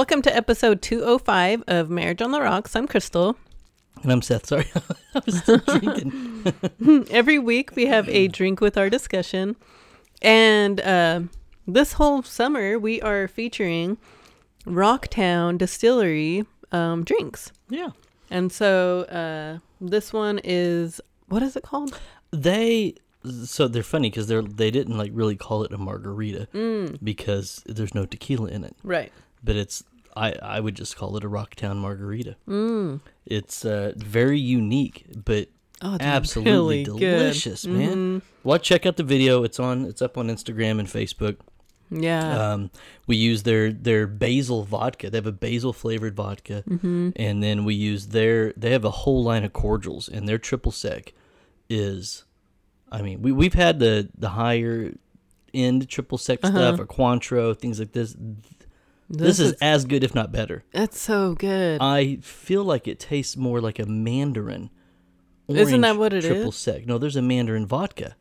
Welcome to episode 205 of Marriage on the Rocks. I'm Crystal. And I'm Seth. Sorry, I was still drinking. Every week we have a drink with our discussion. And uh, this whole summer we are featuring Rocktown Distillery um, drinks. Yeah, And so uh, this one is, what is it called? they. So they're funny because they're they didn't like really call it a margarita Mm, because there's no tequila in it, right. but it's I I would just call it a Rocktown margarita. Mm. It's uh, very unique, but Oh, absolutely really good. delicious, man. Well, check out the video. It's on. It's up on Instagram and Facebook. Yeah. Um, we use their their basil vodka. They have a basil flavored vodka, mm-hmm. and then we use their. They have a whole line of cordials, and their triple sec is, I mean, we we've had the the higher end triple sec Uh-huh. stuff or Cointreau things like this. This, is, as good, if not better. That's so good. I feel like it tastes more like a mandarin. Isn't that what it triple is? sec. No, there's a mandarin vodka,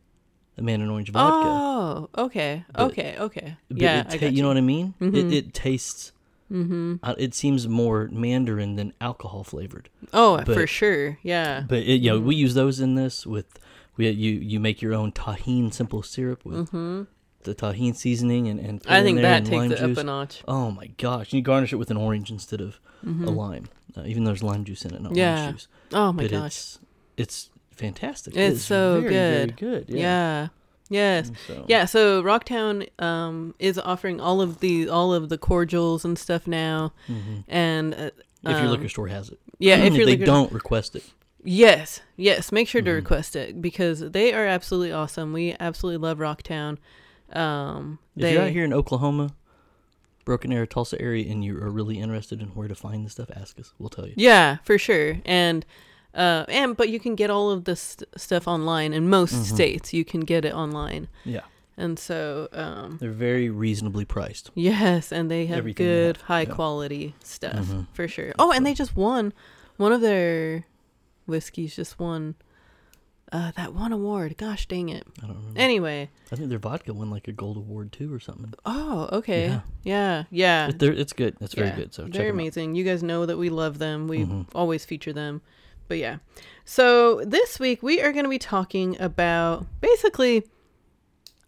a mandarin orange vodka. Oh, okay, But- okay, okay. But yeah, ta- got you know what I mean? Mhm. It, it tastes. Mm-hmm. Uh, it seems more mandarin than alcohol flavored. Oh, but- for sure. Yeah. But it, you know, Mm-hmm. we use those in this with we you you make your own Tajín simple syrup with Mm-hmm. The Tajín seasoning and and I think that takes lime it up a notch. Oh my gosh! You garnish it with an orange instead of Mhm. a lime, uh, even though there's lime juice in it, not Yeah. orange juice. Oh my but gosh. it's it's fantastic. It's so very, very good. good. Yeah. Yeah. Yes. So- Yeah, so Rocktown um, is offering all of the all of the cordials and stuff now, Mhm. and uh, If your um, liquor store has it, yeah, if your they don't request it. Yes, yes. Make sure to Mhm. request it because they are absolutely awesome. We absolutely love Rocktown. Um, If you're out here in Oklahoma, Broken Arrow, Tulsa area, and you are really interested in where to find the stuff, ask us. We'll tell you. yeah, for sure. And uh, and but you can get all of this stuff online in most Mhm. states. You can get it online, Yeah, and so um, they're very reasonably priced. yes, and they have Everything they good, have, high yeah. quality stuff Mhm. for sure. Oh, and they just won one of their whiskeys. Just won uh, that one award. Gosh dang it. I don't remember. Anyway. I think their vodka won like a gold award too or something. Oh, okay. Yeah. Yeah, yeah. They're, it's good. It's very Yeah, good. So they're 'em out. amazing. You guys know that we love them. We Mhm. always feature them. But yeah. So this week we are going to be talking about basically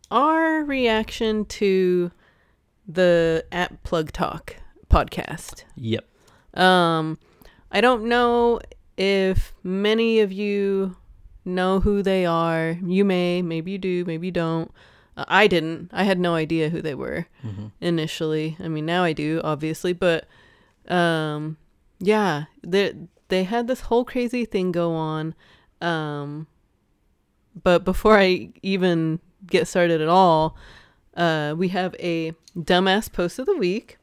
our reaction to the at Plug Talk podcast. Yep. Um I don't know if many of you know who they are. You may, maybe you do, maybe you don't. Uh, I didn't. I had no idea who they were hmm initially. I mean, now I do, obviously, but um yeah, they they had this whole crazy thing go on. Um but before I even get started at all, uh we have a dumbass post of the week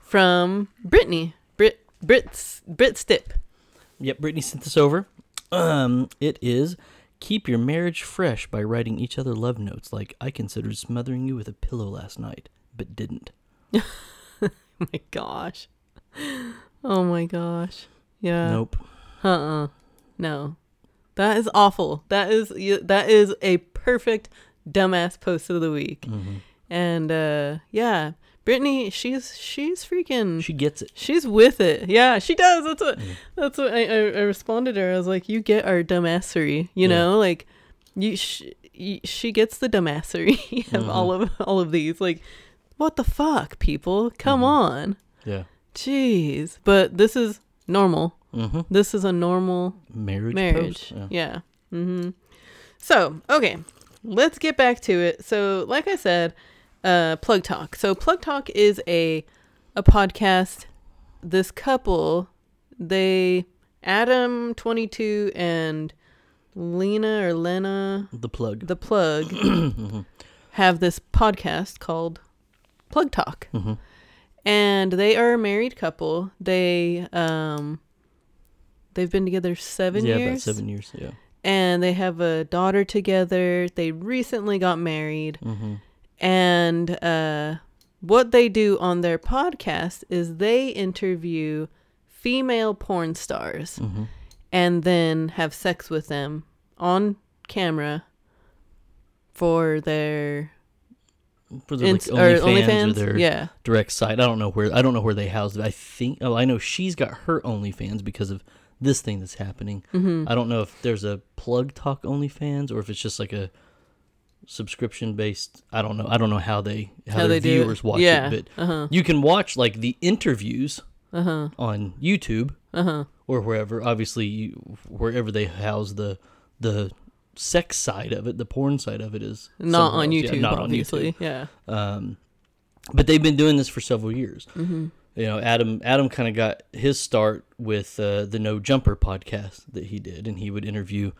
from Brittany. Brit Brit Brit Stip. Yep. Brittany sent this over. Um, it is keep your marriage fresh by writing each other love notes. Like I considered smothering you with a pillow last night, but didn't. my gosh. Oh my gosh. Yeah. nope. Uh-uh. No. That is awful. That is that is a perfect dumbass post of the week. hmm And uh yeah, Brittany, she's she's freaking She gets it. she's with it. Yeah, she does. That's what Mm. that's what I, I, I responded to her. I was like, "You get our dumbassery, you Yeah. know? Like you, sh- y she gets the dumbassery of Mhm. all of all of these. Like what the fuck, people? Come Mhm. on. Yeah. Jeez. But this is normal. Mm-hmm. This is a normal Marriage. marriage. Post. Yeah. Yeah. Mm-hmm. So, okay, let's get back to it. So, like I said, uh, Plug Talk. So, Plug Talk is a a podcast. This couple, they Adam twenty two and Lena or Lena The plug. the Plug Mhm. have this podcast called Plug Talk Mhm. and they are a married couple. They um they've been together 7 yeah, years. about seven years. Yeah. And they have a daughter together. They recently got married. Mm-hmm. And uh what they do on their podcast is they interview female porn stars Mm-hmm. and then have sex with them on camera for their for their like Ins- or OnlyFans, or their Yeah. direct site. I don't know where I don't know where they house it. I think oh I know she's got her OnlyFans because of this thing that's happening. Mm-hmm. I don't know if there's a plug talk OnlyFans or if it's just like a subscription based. I don't know. I don't know how they how, How their they viewers watch Yeah. it, but Uh-huh. you can watch like the interviews Uh-huh. on YouTube Uh-huh. or wherever. Obviously, you, wherever they house the the sex side of it, the porn side of it is Not on else. Yeah, YouTube, not on obviously. YouTube. Yeah. Um, but they've been doing this for several years. Mm-hmm. You know, Adam Adam kind of got his start with uh, the No Jumper podcast that he did, and he would interview,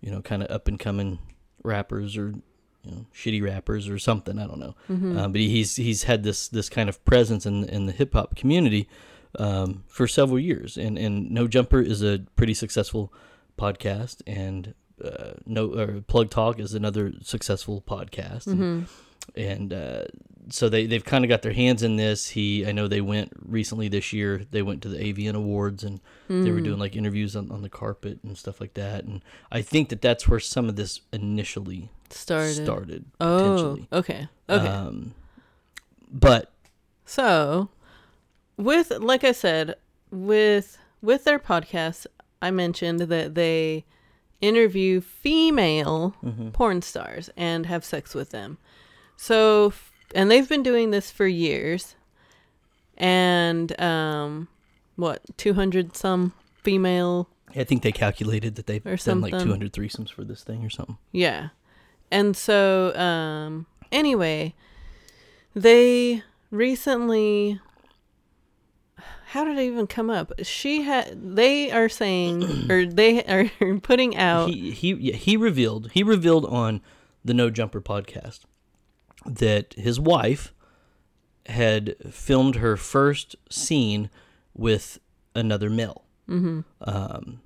you know, kind of up and coming rappers or you know shitty rappers or something. I don't know, Mm-hmm. uh, but he, he's he's had this this kind of presence in in the hip hop community um, for several years, and and No Jumper is a pretty successful podcast, and uh, no or Plug Talk is another successful podcast, Mm-hmm. And uh, so they they've kind of got their hands in this. He I know they went recently this year. They went to the AVN Awards and they were Mm. doing like interviews on, on the carpet and stuff like that. And I think that that's where some of this initially started. started. Oh, potentially. okay. Okay. Um, but So, with like I said, with with their podcast, I mentioned that they interview female mm-hmm. porn stars and have sex with them. So, and they've been doing this for years. And um what, 200 some female I think they calculated that they've done like 200 threesomes for this thing or something. Yeah. And so, um, anyway, they recently, how did it even come up? She had, they are saying, or they are putting out, he he he revealed he revealed on the No Jumper podcast that his wife had filmed her first scene with another male. hmm Um,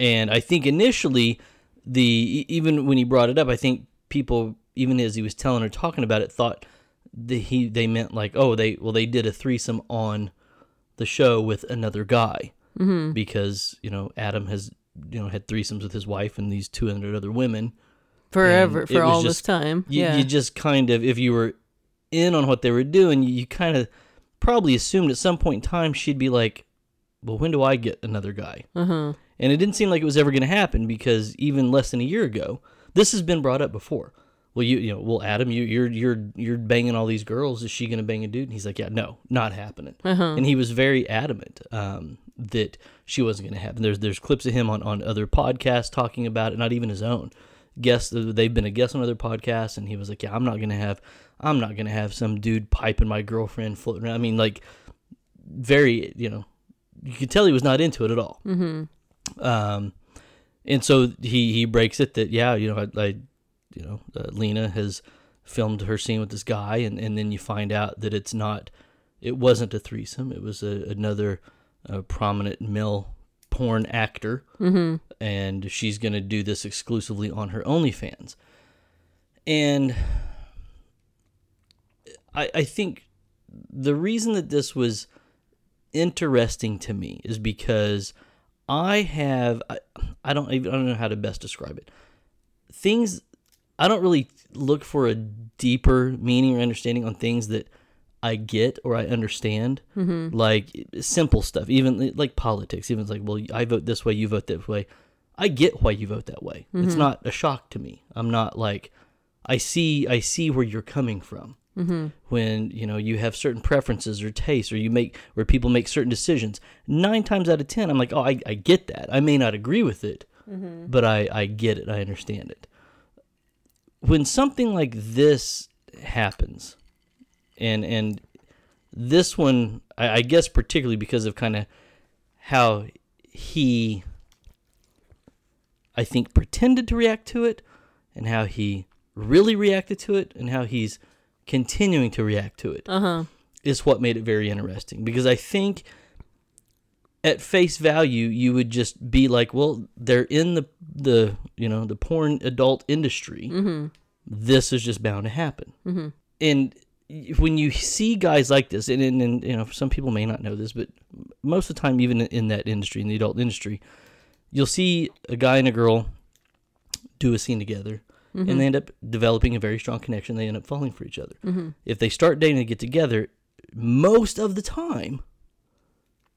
and I think initially, the even when he brought it up, I think people, even as he was telling her, talking about it, thought that he they meant like, oh, they well they did a threesome on the show with another guy hmm because you know Adam has you know had threesomes with his wife and these two hundred other women. Forever, for all this time. You, yeah. you just kind of if you were in on what they were doing, you, you kind of probably assumed at some point in time she'd be like, well, when do I get another guy? uh-huh. And it didn't seem like it was ever going to happen because even less than a year ago, this has been brought up before. Well, you you know, well, Adam, you you're you're you're banging all these girls. Is she going to bang a dude? And he's like, yeah, no, not happening. Uh-huh. And he was very adamant um, that she wasn't going to happen. There's there's clips of him on on other podcasts talking about it, not even his own guests. They've been a guest on other podcasts, and he was like, yeah, I'm not to have I'm not to have some dude piping my girlfriend floating around. I mean, like very you know, you could tell he was not into it at all. hmm Um, and so he he breaks it that yeah, you know, I, I you know, uh, Lena has filmed her scene with this guy, and and then you find out that it's not, it wasn't a threesome. It was a, another uh, prominent male porn actor, hmm and she's gonna do this exclusively on her OnlyFans. And I I think the reason that this was interesting to me is because I have I, I don't even I don't know how to best describe it. Things I don't really look for a deeper meaning or understanding on things that I get or I understand. hmm Like simple stuff, even like politics. Even it's like, well, I vote this way, you vote that way. I get why you vote that way. It's Mhm. not a shock to me. I'm not like I see I see where you're coming from hmm when you know you have certain preferences or tastes or you make where people make certain decisions nine times out of ten i'm like oh i, I get that i may not agree with it hmm but I, I get it i understand it when something like this happens and and this one i, I guess particularly because of kind of how he i think pretended to react to it and how he really reacted to it and how he's continuing to react to it Uh-huh. is what made it very interesting because I think at face value you would just be like, well, they're in the the you know the porn adult industry. hmm This is just bound to happen. hmm And when you see guys like this, and, and, and you know some people may not know this, but most of the time, even in that industry, in the adult industry, you'll see a guy and a girl do a scene together, and they end up developing a very strong connection. They end up falling for each other. If they start dating and get together, most of the time,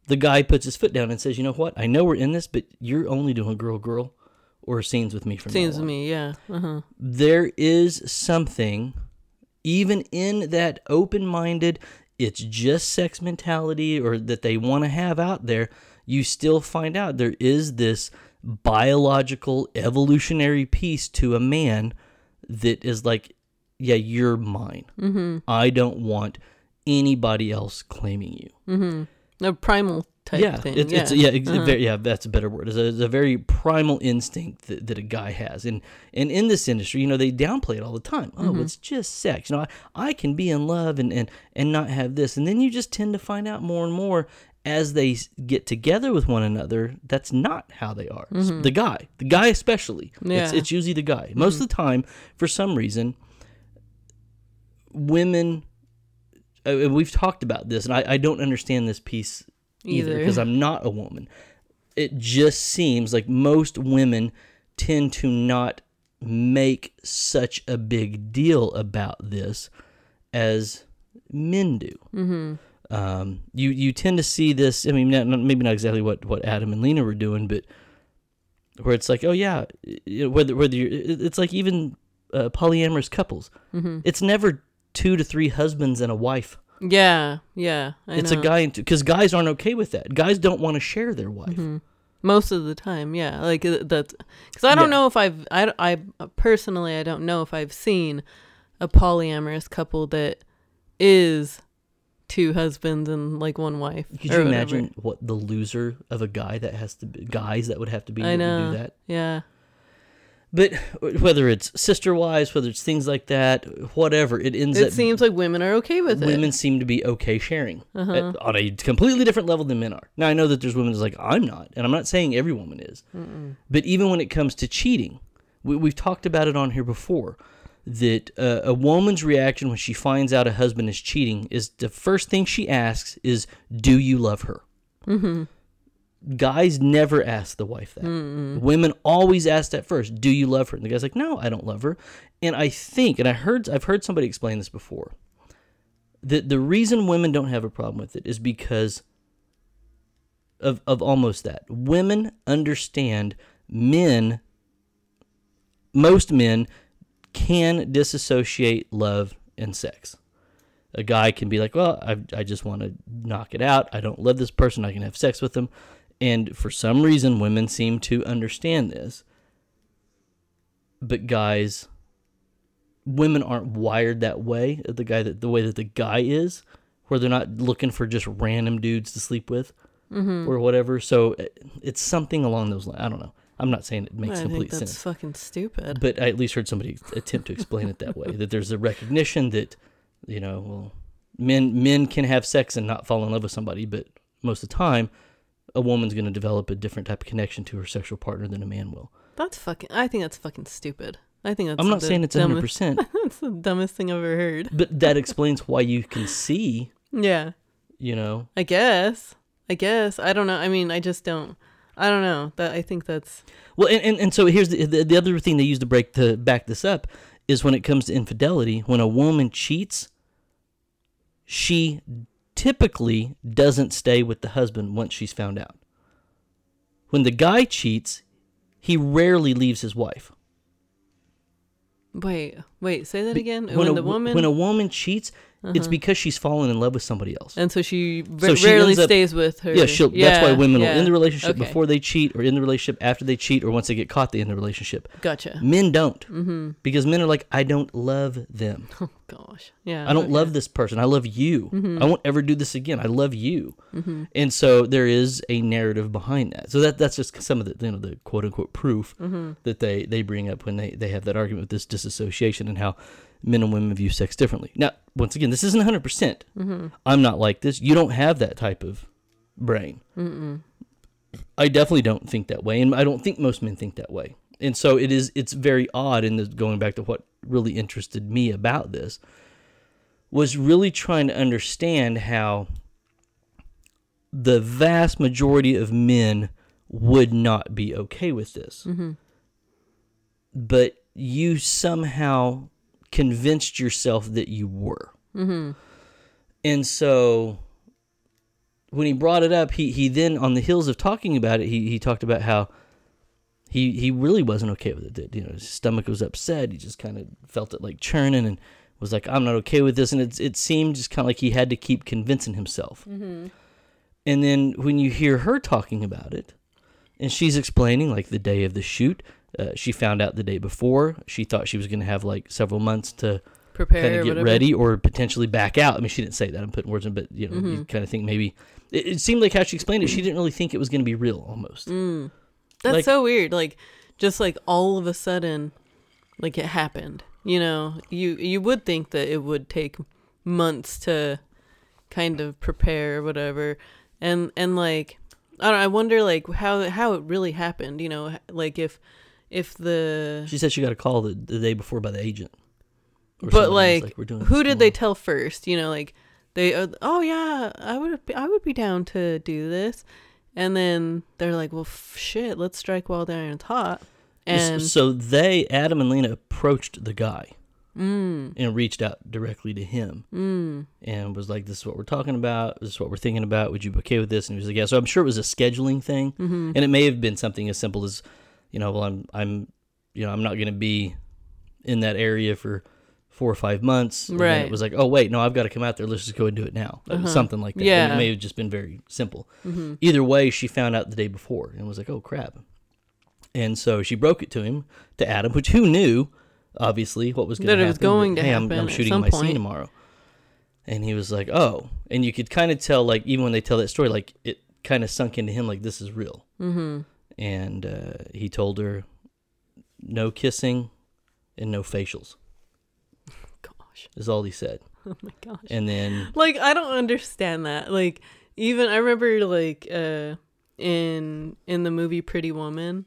the guy puts his foot down and says, "You know what? I know we're in this, but you're only doing girl girl or scenes with me from to on." me, yeah. Uh-huh. there is something even in that open-minded it's just sex mentality or that they want to have out there you still find out there is this biological evolutionary piece to a man that is like yeah you're mine. Mm-hmm. i don't want anybody else claiming you. A primal type yeah, thing. It's, yeah. it's yeah, ex- very, yeah. That's a better word. It's a, it's a very primal instinct that, that a guy has, and and in this industry, you know, they downplay it all the time. Oh, Mm-hmm. it's just sex. You know, I, I can be in love and, and and not have this, and then you just tend to find out more and more as they get together with one another. That's not how they are. S- The guy, the guy especially. It's, Mm-hmm. Yeah. Mm-hmm. it's usually the guy. Most of the time, for some reason, women uh, and we've talked about this, and I, I don't understand this piece either because I'm not a woman. It just seems like most women tend to not make such a big deal about this as men do. Mm-hmm. Um, you you tend to see this. I mean, not, not- maybe not exactly what, what Adam and Lena were doing, but where it's like, oh yeah, whether whether you're, it's like even uh, polyamorous couples. Mm-hmm. It's never two to three husbands and a wife. Yeah, yeah. I it's know. a guy and because guys aren't okay with that. Guys don't want to share their wife. Mm-hmm. most of the time yeah like uh, that's because i don't Yeah. know if i've I, I personally i don't know if i've seen a polyamorous couple that is two husbands and like one wife Could you whatever. imagine what the loser of a guy that has to be guys that would have to be i know to do that? yeah But whether it's sister wives, whether it's things like that, whatever, it ends it seems like women are okay with women it Uh-huh. seem to be okay sharing at- on a completely different level than men are. Now I know that there's women that's like I'm not, and I'm not saying every woman is, but even when it comes to cheating, we, we've talked about it on here before. That uh, a woman's reaction when she finds out a husband is cheating is the first thing she asks is, "Do you love her?" Guys never ask the wife that. Women always ask that first. Do you love her? And the guy's like, No, I don't love her. And I think, and I heard, I've heard somebody explain this before. That the reason women don't have a problem with it is because of of almost that. Women understand men. Most men can disassociate love and sex. A guy can be like, well, I, I just want to knock it out. I don't love this person. I can have sex with them. And for some reason, women seem to understand this. But guys, women aren't wired that way. The guy that the way that the guy is, where they're not looking for just random dudes to sleep with or whatever. So uh, it's something along those lines. I don't know. I'm not saying it makes i complete that's sense fucking stupid but I at least heard somebody attempt to explain it that way. That there's a recognition that, you know, well, men men can have sex and not fall in love with somebody, but most of the time, a woman's going to develop a different type of connection to her sexual partner than a man will. that's fucking i think that's fucking stupid i think that's I'm not saying it's 100. percent that's the dumbest thing i've ever heard but that explains why you can see, yeah you know, I guess. I guess. I don't know. I mean, I just don't. I don't know. That I think that's Well, and, and, and so here's the, the the other thing they use to break to back this up is when it comes to infidelity. When a woman cheats, she typically doesn't stay with the husband once she's found out. When the guy cheats, he rarely leaves his wife. wait, wait. Say that again. When, When, a, the woman, Uh-huh. when a woman cheats, it's because she's fallen in love with somebody else. and so she, So she rarely up- stays with her. Yeah, she'll, that's why Yeah, women will yeah. end the relationship Okay. before they cheat, or in the relationship after they cheat, or once they get caught, they end the relationship. Gotcha. Men don't, mm-hmm. because men are like, I don't love them. Gosh. Yeah. I don't okay. love this person. I love you. Mm-hmm. I won't ever do this again. I love you. And so there is a narrative behind that. So that that's just some of the you know the quote unquote proof Mm-hmm. that they they bring up when they they have that argument with this disassociation and how men and women view sex differently. Now, once again, this isn't 100%. percent Mm-hmm. I'm not like this. You don't have that type of brain. I definitely don't think that way, and I don't think most men think that way. And so it is. It's very odd. And going back to what really interested me about this was really trying to understand how the vast majority of men would not be okay with this. But you somehow convinced yourself that you were. Mm-hmm. And so when he brought it up, he, he then, on the heels of talking about it, he, he talked about how he, he really wasn't okay with it. You know, his stomach was upset. He just kind of felt it like churning and was like, I'm not okay with this. And it, it seemed just kind of like he had to keep convincing himself. And then when you hear her talking about it, and she's explaining like the day of the shoot, uh, she found out the day before. She thought she was going to have like several months to Prepare kind of get whatever. ready or potentially back out. I mean, she didn't say that. I'm putting words in, but you know, Mm-hmm. you kind of think maybe it, it seemed like how she explained it. She didn't really think it was going to be real, almost. Mm. That's Like- so weird. Like just like all of a sudden like it happened. You know, you you would think that it would take months to kind of prepare or whatever. And and like I don't I wonder like how how it really happened, you know, like if if the She said she got a call the, the day before by the agent. But something. It was like, we're doing who did they tell first you know like they oh yeah i would be, i would be down to do this and then they're like well f- shit let's strike while the iron's hot and so they, Adam and Lena, approached the guy mm, and reached out directly to him mm, and was like, "This is what we're talking about. This is what we're thinking about. Would you be okay with this?" And he was like, "Yeah." So I'm sure it was a scheduling thing, mm-hmm. and it may have been something as simple as, you know, well, I'm, I'm, you know, I'm not going to be in that area for four or five months. And Right. It was like, oh wait, no, I've got to come out there. Let's just go and do it now. Uh-huh. Something like that. And Yeah. It may have just been very simple. mm-hmm. Either way, she found out the day before and was like, oh crap. And so she broke it to him, to Adam, which who knew, obviously, what was going That to it happen. was going to hey, I'm, I'm at shooting my point. scene tomorrow. And he was like, oh. And you could kind of tell, like, even when they tell that story, like, it kind of sunk into him, like, this is real. Mm-hmm. And uh, he told her, no kissing and no facials, gosh. Is all he said. oh my gosh. And then, like i don't understand that. Like even i remember like uh in in the movie pretty woman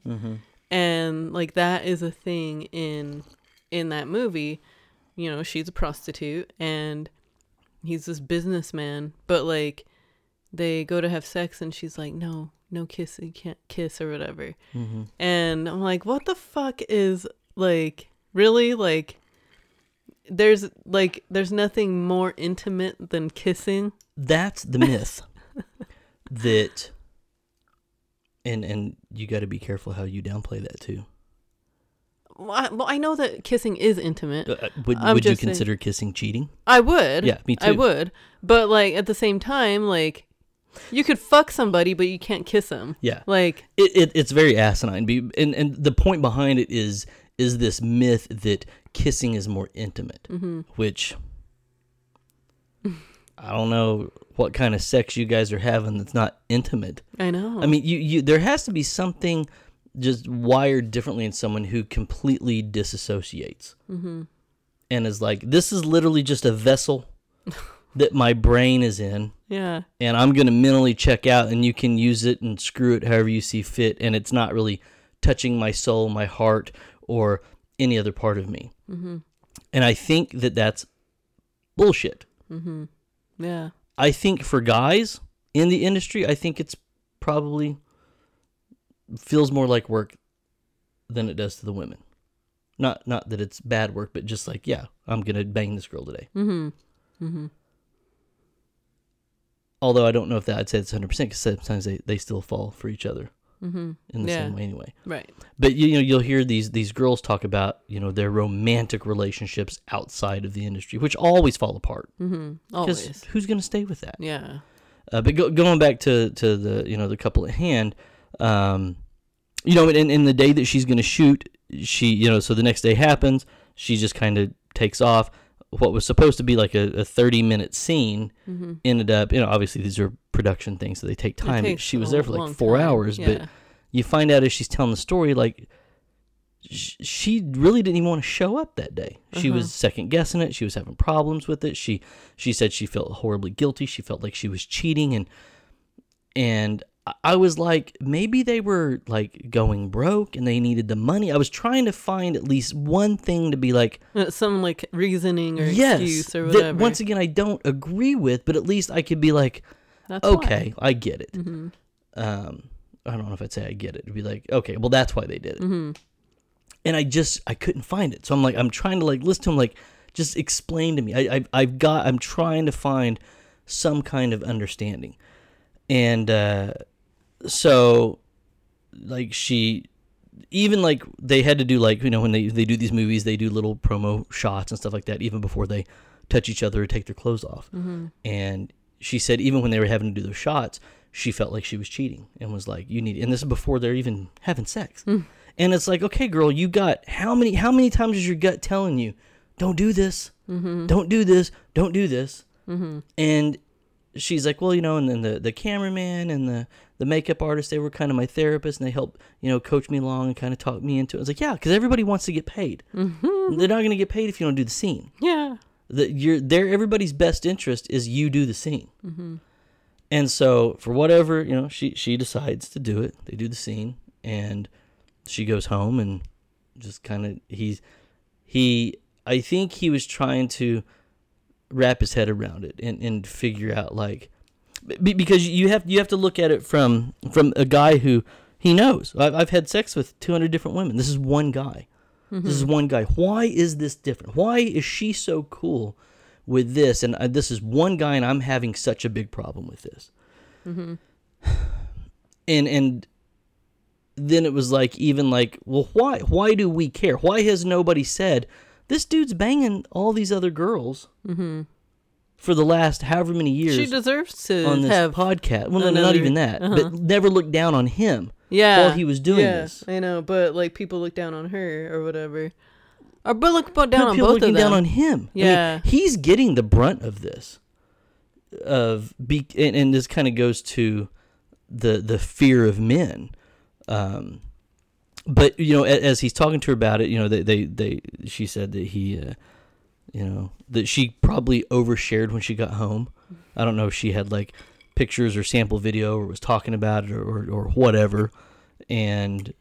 and like that is a thing in in that movie. You know she's a prostitute and he's this businessman but like they go to have sex and she's like no no kiss you can't kiss or whatever. Hmm and i'm like what the fuck is like really like there's like there's nothing more intimate than kissing that's the myth that and and you got to be careful how you downplay that too well I, well, I know that kissing is intimate Uh, would I'm would you just saying- consider kissing cheating I would. Yeah, me too. I would. But like at the same time, like you could fuck somebody, but you can't kiss them. yeah Like it, it it's very asinine Be- and and the point behind it is is this myth that kissing is more intimate mm-hmm. which i don't know what kind of sex you guys are having that's not intimate I know. I mean, you, you there has to be something just wired differently in someone who completely disassociates mm-hmm. and is like, this is literally just a vessel that my brain is in, yeah. and I'm gonna mentally check out, and you can use it and screw it however you see fit, and it's not really touching my soul, my heart, or any other part of me. Mm-hmm. And I think that that's bullshit. Mm-hmm. Yeah. I think for guys in the industry, I think it's probably feels more like work than it does to the women. Not not that it's bad work, but just like, yeah, I'm gonna bang this girl today. Mm-hmm. Mm-hmm. Although I don't know if that I'd say it's 100 percent because sometimes they, they still fall for each other Mm-hmm. in the Yeah. same way anyway. Right. But you, know you'll hear these these girls talk about you know their romantic relationships outside of the industry, which always fall apart. Mm-hmm. Always. who's gonna stay with that? Yeah. Uh, but go, going back to, to the you know the couple at hand, um, you know, in, in the day that she's going to shoot, she you know, so the next day happens, she just kind of takes off. What was supposed to be like a, a thirty minute scene Mm-hmm. ended up, you know, obviously these are production things, so they take time. she was there for like four time. hours, Yeah. but you find out as she's telling the story, like sh- she really didn't even want to show up that day. She Uh-huh. was second guessing it. She was having problems with it. She she said she felt horribly guilty. She felt like she was cheating, and and I- was like, maybe they were like going broke and they needed the money. I was trying to find at least one thing to be like, Uh, some like reasoning or yes, excuse or that whatever. once again I don't agree with, but at least I could be like, That's okay, I get it. Mm-hmm. Um, I don't know if I'd say I get it. It'd be like, okay, well that's why they did it. Mm-hmm. and I just I couldn't find it. So I'm like I'm trying to like listen to him like just explain to me. I, I I've got I'm trying to find some kind of understanding, and uh, so like she even like they had to do like you know when they they do these movies they do little promo shots and stuff like that even before they touch each other or take their clothes off. And she said even when they were having to do those shots, she felt like she was cheating and was like, "You need." And this is before they're even having sex. Hmm. And it's like, okay, girl, you got how many how many times is your gut telling you, "Don't do this, mm-hmm. don't do this, don't do this," mm-hmm. and she's like, well, you know, and then the, the cameraman and the, the makeup artist, they were kind of my therapist and they helped, you know, coach me along and kind of talk me into it. I was like, yeah, because everybody wants to get paid. Mm-hmm. They're not going to get paid if you don't do the scene. Yeah. The, you're, their everybody's best interest is you do the scene. Mm-hmm. And so for whatever, you know, she, she decides to do it. They do the scene and she goes home and just kind of, he's, he, I think he was trying to wrap his head around it and, and figure out like be, because you have you have to look at it from from a guy who he knows I've, I've had sex with 200 different women this is one guy this is one guy. Why is this different? Why is she so cool with this? And uh, this is one guy and i'm having such a big problem with this. Mm-hmm. and and then it was like even like well why why do we care? Why has nobody said this dude's banging all these other girls Mm-hmm. for the last however many years She deserves to on this have. podcast? Well no, not even that uh-huh. but never looked down on him yeah. while he was doing yeah, this I know, but like people look down on her or whatever. Or but look down on people both looking of them. down on him I mean, Yeah. he's getting the brunt of this of be and, and this kind of goes to the the fear of men um but you know as, as he's talking to her about it you know they they, they she said that he uh, you know that she probably overshared when she got home i don't know if she had like pictures or sample video or was talking about it or, or, or whatever and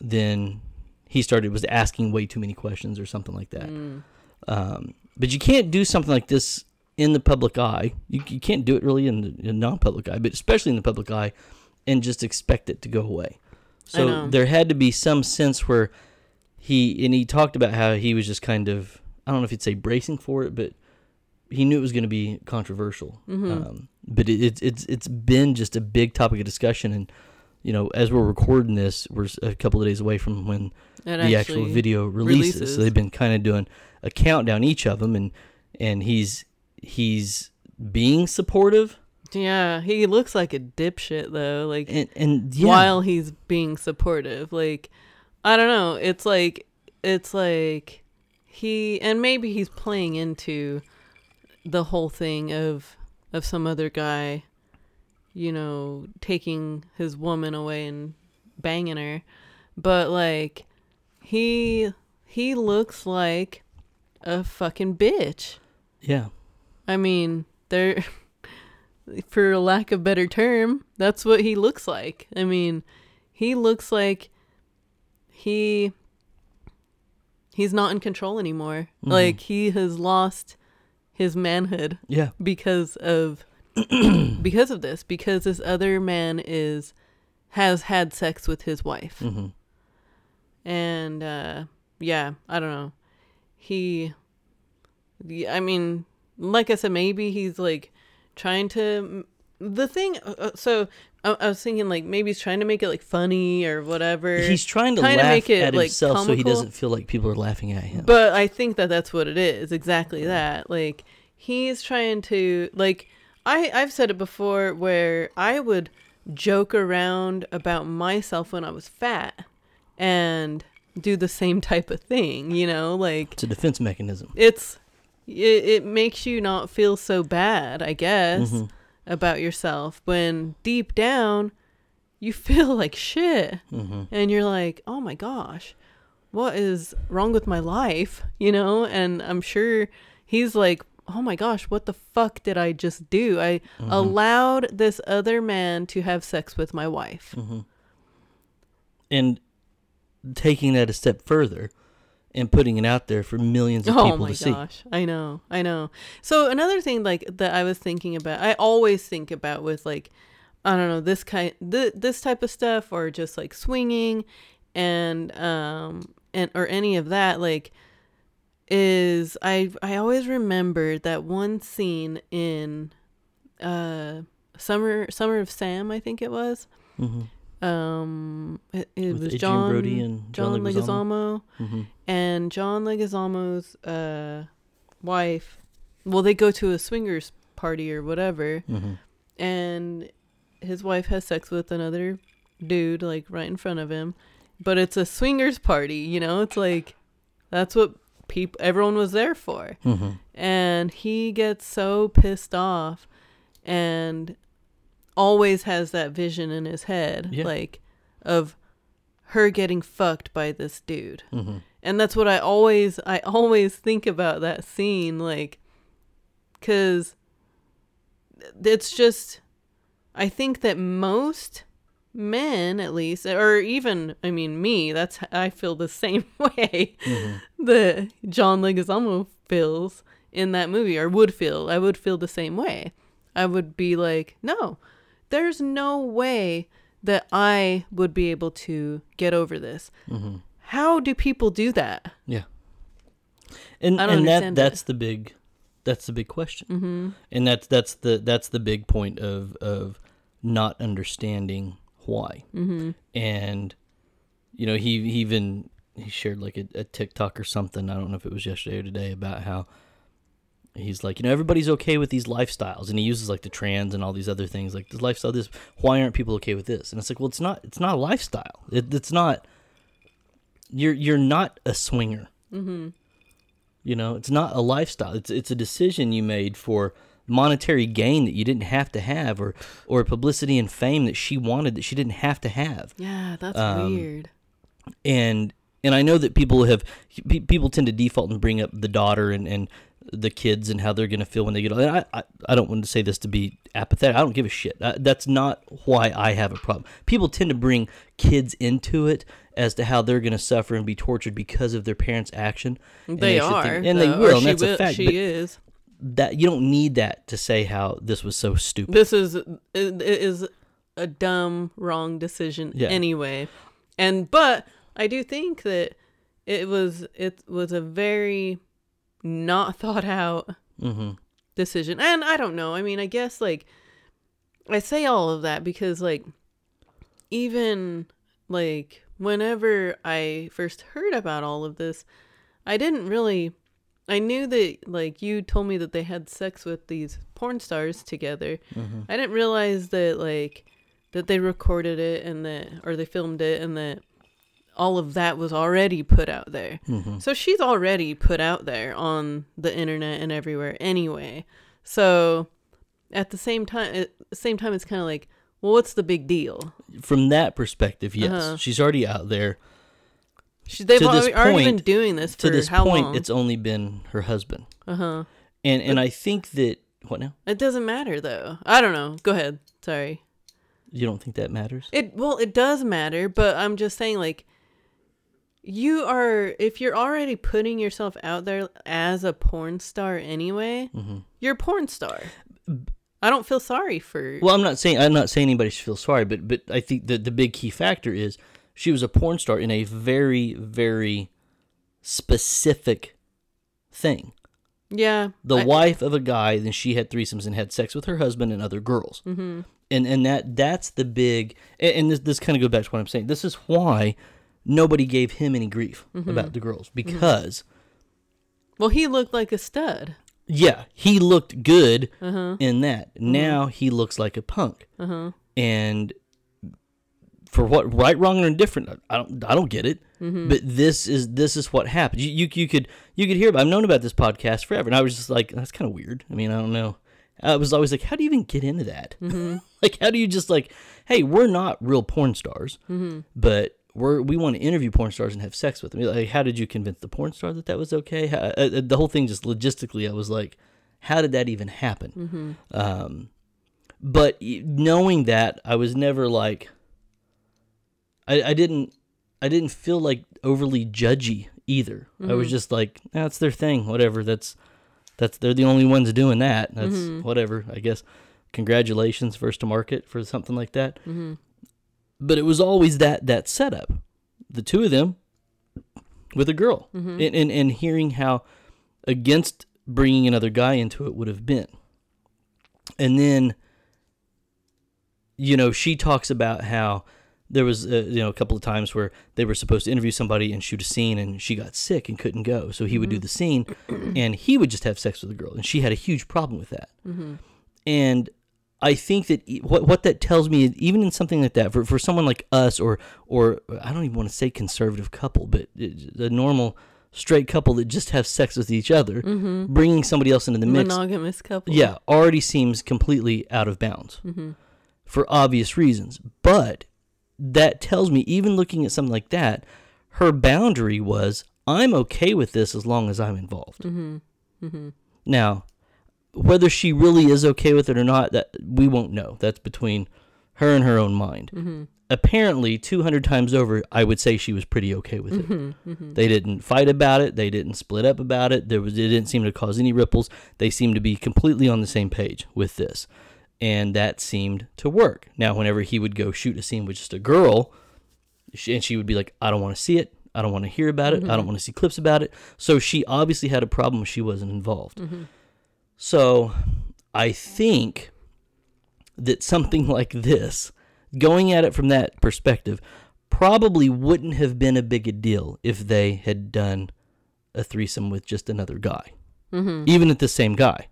then he started was asking way too many questions or something like that um, but you can't do something like this in the public eye. You, you can't do it really in the in non-public eye, but especially in the public eye, and just expect it to go away. So there had to be some sense where he and he talked about how he was just kind of I don't know if he'd say bracing for it, but he knew it was going to be controversial. Um, but it, it's it's it's been just a big topic of discussion, and you know as we're recording this, we're a couple of days away from when It the actual video releases. releases. So they've been kind of doing a countdown each of them, and and he's he's being supportive, Yeah, he looks like a dipshit though. Like and and yeah, while he's being supportive, like I don't know. It's like it's like he and maybe he's playing into the whole thing of of some other guy, you know, taking his woman away and banging her, but like he he looks like a fucking bitch. yeah, I mean, there, for lack of better term, that's what he looks like. I mean, he looks like he he's not in control anymore. Mm-hmm. Like he has lost his manhood yeah, because of because of this because this other man is has had sex with his wife. hmm And uh yeah, I don't know. He I mean, like I said maybe he's like trying to the thing uh, uh, so I, I was thinking like maybe he's trying to make it like funny or whatever. he's trying to Trying to laugh make it, at like, himself so he doesn't feel like people are laughing at him. But I think that that's what it is. Exactly that. Like he's trying to like I I've said it before where I would joke around about myself when I was fat and do the same type of thing, you know, like it's a defense mechanism. it's it, it makes you not feel so bad, I guess, Mhm. About yourself when deep down you feel like shit hmm and you're like, "Oh my gosh, what is wrong with my life?" You know, and I'm sure he's like, "Oh my gosh, what the fuck did I just do? I Mm-hmm. allowed this other man to have sex with my wife." Mm-hmm. And taking that a step further and putting it out there for millions of Oh people to see. Oh my gosh, I know, I know. So another thing like that I was thinking about, I always think about with like, I don't know, this kind, th- this type of stuff, or just like swinging, and um, and or any of that like is I I always remember that one scene in uh Summer Summer of Sam I think it was Mm-hmm. um it, it was Adrien John Brody and John John Leguizamo Mm-hmm. And John Leguizamo's uh wife well they go to a swingers party or whatever Mm-hmm. and his wife has sex with another dude like right in front of him but it's a swingers party you know it's like that's what people everyone was there for Mm-hmm. and he gets so pissed off and always has that vision in his head Yeah. like of her getting fucked by this dude Mm-hmm. And that's what i always i always think about that scene like because it's just i think that most men at least or even i mean me that's i feel the same way Mm-hmm. that john leguizamo feels in that movie or would feel i would feel the same way i would be like no there's no way that i would be able to get over this Mm-hmm. How do people do that Yeah. And and that understand it. that's the big that's the big question. mm-hmm. And that's that's the that's the big point of of not understanding why. Mm-hmm. And you know, he, he even he shared like a, a TikTok or something, I don't know if it was yesterday or today about how he's like, you know, everybody's okay with these lifestyles and he uses like the trans and all these other things like this lifestyle this why aren't people okay with this? And it's like, well, it's not it's not a lifestyle. It, it's not you're you're not a swinger. Mm-hmm. You know, it's not a lifestyle. It's it's a decision you made for monetary gain that you didn't have to have, or or publicity and fame that she wanted that she didn't have to have. Yeah, that's Um, weird. And and I know that people have pe- people tend to default and bring up the daughter and and the kids and how they're going to feel when they get older. And I, I I don't want to say this to be apathetic. I don't give a shit. Uh, that's not why I have a problem. People tend to bring kids into it as to how they're going to suffer and be tortured because of their parents' action. And They, are, think- and they though, or will. And she that's will- a fact. She but is. that you don't need that to say how this was so stupid. This is it is a dumb, wrong decision Yeah. anyway. And but I do think that it was it was a very not thought out hmm decision. And I don't know. I mean, I guess like I say all of that because like even like whenever I first heard about all of this, I didn't really I knew that like you told me that they had sex with these porn stars together. hmm I didn't realize that like that they recorded it and that or they filmed it and that all of that was already put out there. hmm So she's already put out there on the internet and everywhere anyway. So at the same time at the same time it's kind of like, well what's the big deal? From that perspective, yes, Uh-huh. she's already out there. She, they've To this already, already been doing this To for this how point, long? it's only been her husband, uh-huh. and and I think that what now? It doesn't matter though. I don't know. Go ahead. Sorry. You don't think that matters? It well, it does matter, but I'm just saying like you are if you're already putting yourself out there as a porn star anyway, hmm you're a porn star. I don't feel sorry for Well, I'm not saying I'm not saying anybody should feel sorry, but but I think that the big key factor is she was a porn star in a very very specific thing. yeah. The I- wife of a guy, then she had threesomes and had sex with her husband and other girls. Mhm. and and that that's the big and, and this this kind of goes back to what I'm saying. This is why nobody gave him any grief Mm-hmm. about the girls because Well, he looked like a stud. yeah, he looked good Uh-huh. in that. Now he looks like a punk, Uh-huh. and for what right, wrong, or indifferent, I don't I don't get it. Mm-hmm. But this is this is what happened. You, you you could you could hear. About, I've known about this podcast forever, and I was just like, that's kind of weird. I mean, I don't know. I was always like, how do you even get into that? Mm-hmm. like, how do you just like, hey, we're not real porn stars, Mm-hmm. but we're we want to interview porn stars and have sex with them. Like, how did you convince the porn star that that was okay? How, uh, uh, the whole thing just logistically, I was like, how did that even happen? Mm-hmm. Um, but knowing that, I was never like, I, I didn't, I didn't feel like overly judgy either. I was just like, that's their thing, whatever. That's, that's they're the only ones doing that. That's whatever. I guess. Congratulations, first to market for something like that. Mm-hmm. But it was always that that setup. The two of them with a girl, and, and and hearing how against bringing another guy into it would have been, and then you know she talks about how there was uh, you know a couple of times where they were supposed to interview somebody and shoot a scene and she got sick and couldn't go so he would do the scene and he would just have sex with the girl and she had a huge problem with that and I think that what what that tells me, even in something like that, for, for someone like us, or or I don't even want to say conservative couple, but a normal straight couple that just have sex with each other, mm-hmm. bringing somebody else into the mix, Monogamous couple. yeah, already seems completely out of bounds mm-hmm. for obvious reasons. But that tells me, even looking at something like that, her boundary was, I'm okay with this as long as I'm involved. Mm-hmm. mm-hmm. Now, whether she really is okay with it or not, that we won't know. That's between her and her own mind. Mm-hmm. Apparently, 200 times over, I would say she was pretty okay with it. Mm-hmm. Mm-hmm. They didn't fight about it. They didn't split up about it. There was it didn't seem to cause any ripples. They seemed to be completely on the same page with this, and that seemed to work. Now, whenever he would go shoot a scene with just a girl, she, and she would be like, "I don't want to see it. I don't want to hear about it. I don't want to see clips about it." So she obviously had a problem. She wasn't involved. So I think that something like this, going at it from that perspective, probably wouldn't have been a big a deal if they had done a threesome with just another guy, mm-hmm. even at the same guy.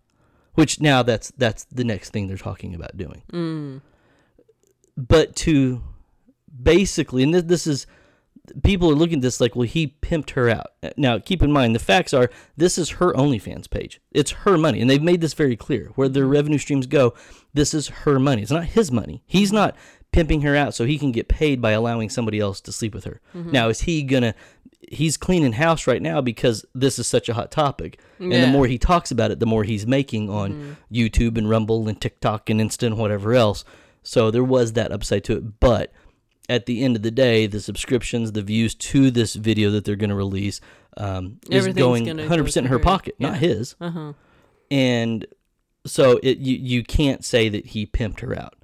Which now that's that's the next thing they're talking about doing. Mm. But to basically, and this, this is people are looking at this like, well, he pimped her out. Now, keep in mind, the facts are this is her OnlyFans page. It's her money, and they've made this very clear. Where their revenue streams go, this is her money. It's not his money. He's not pimping her out so he can get paid by allowing somebody else to sleep with her. Mm-hmm. Now, is he gonna? He's cleaning house right now because this is such a hot topic, and the more he talks about it, the more he's making on mm-hmm. YouTube and Rumble and TikTok and Insta and whatever else. So there was that upside to it, but at the end of the day, the subscriptions, the views to this video that they're going to release, um, is going gonna 100 go percent in her pocket, not his. Uh huh. And so it you you can't say that he pimped her out.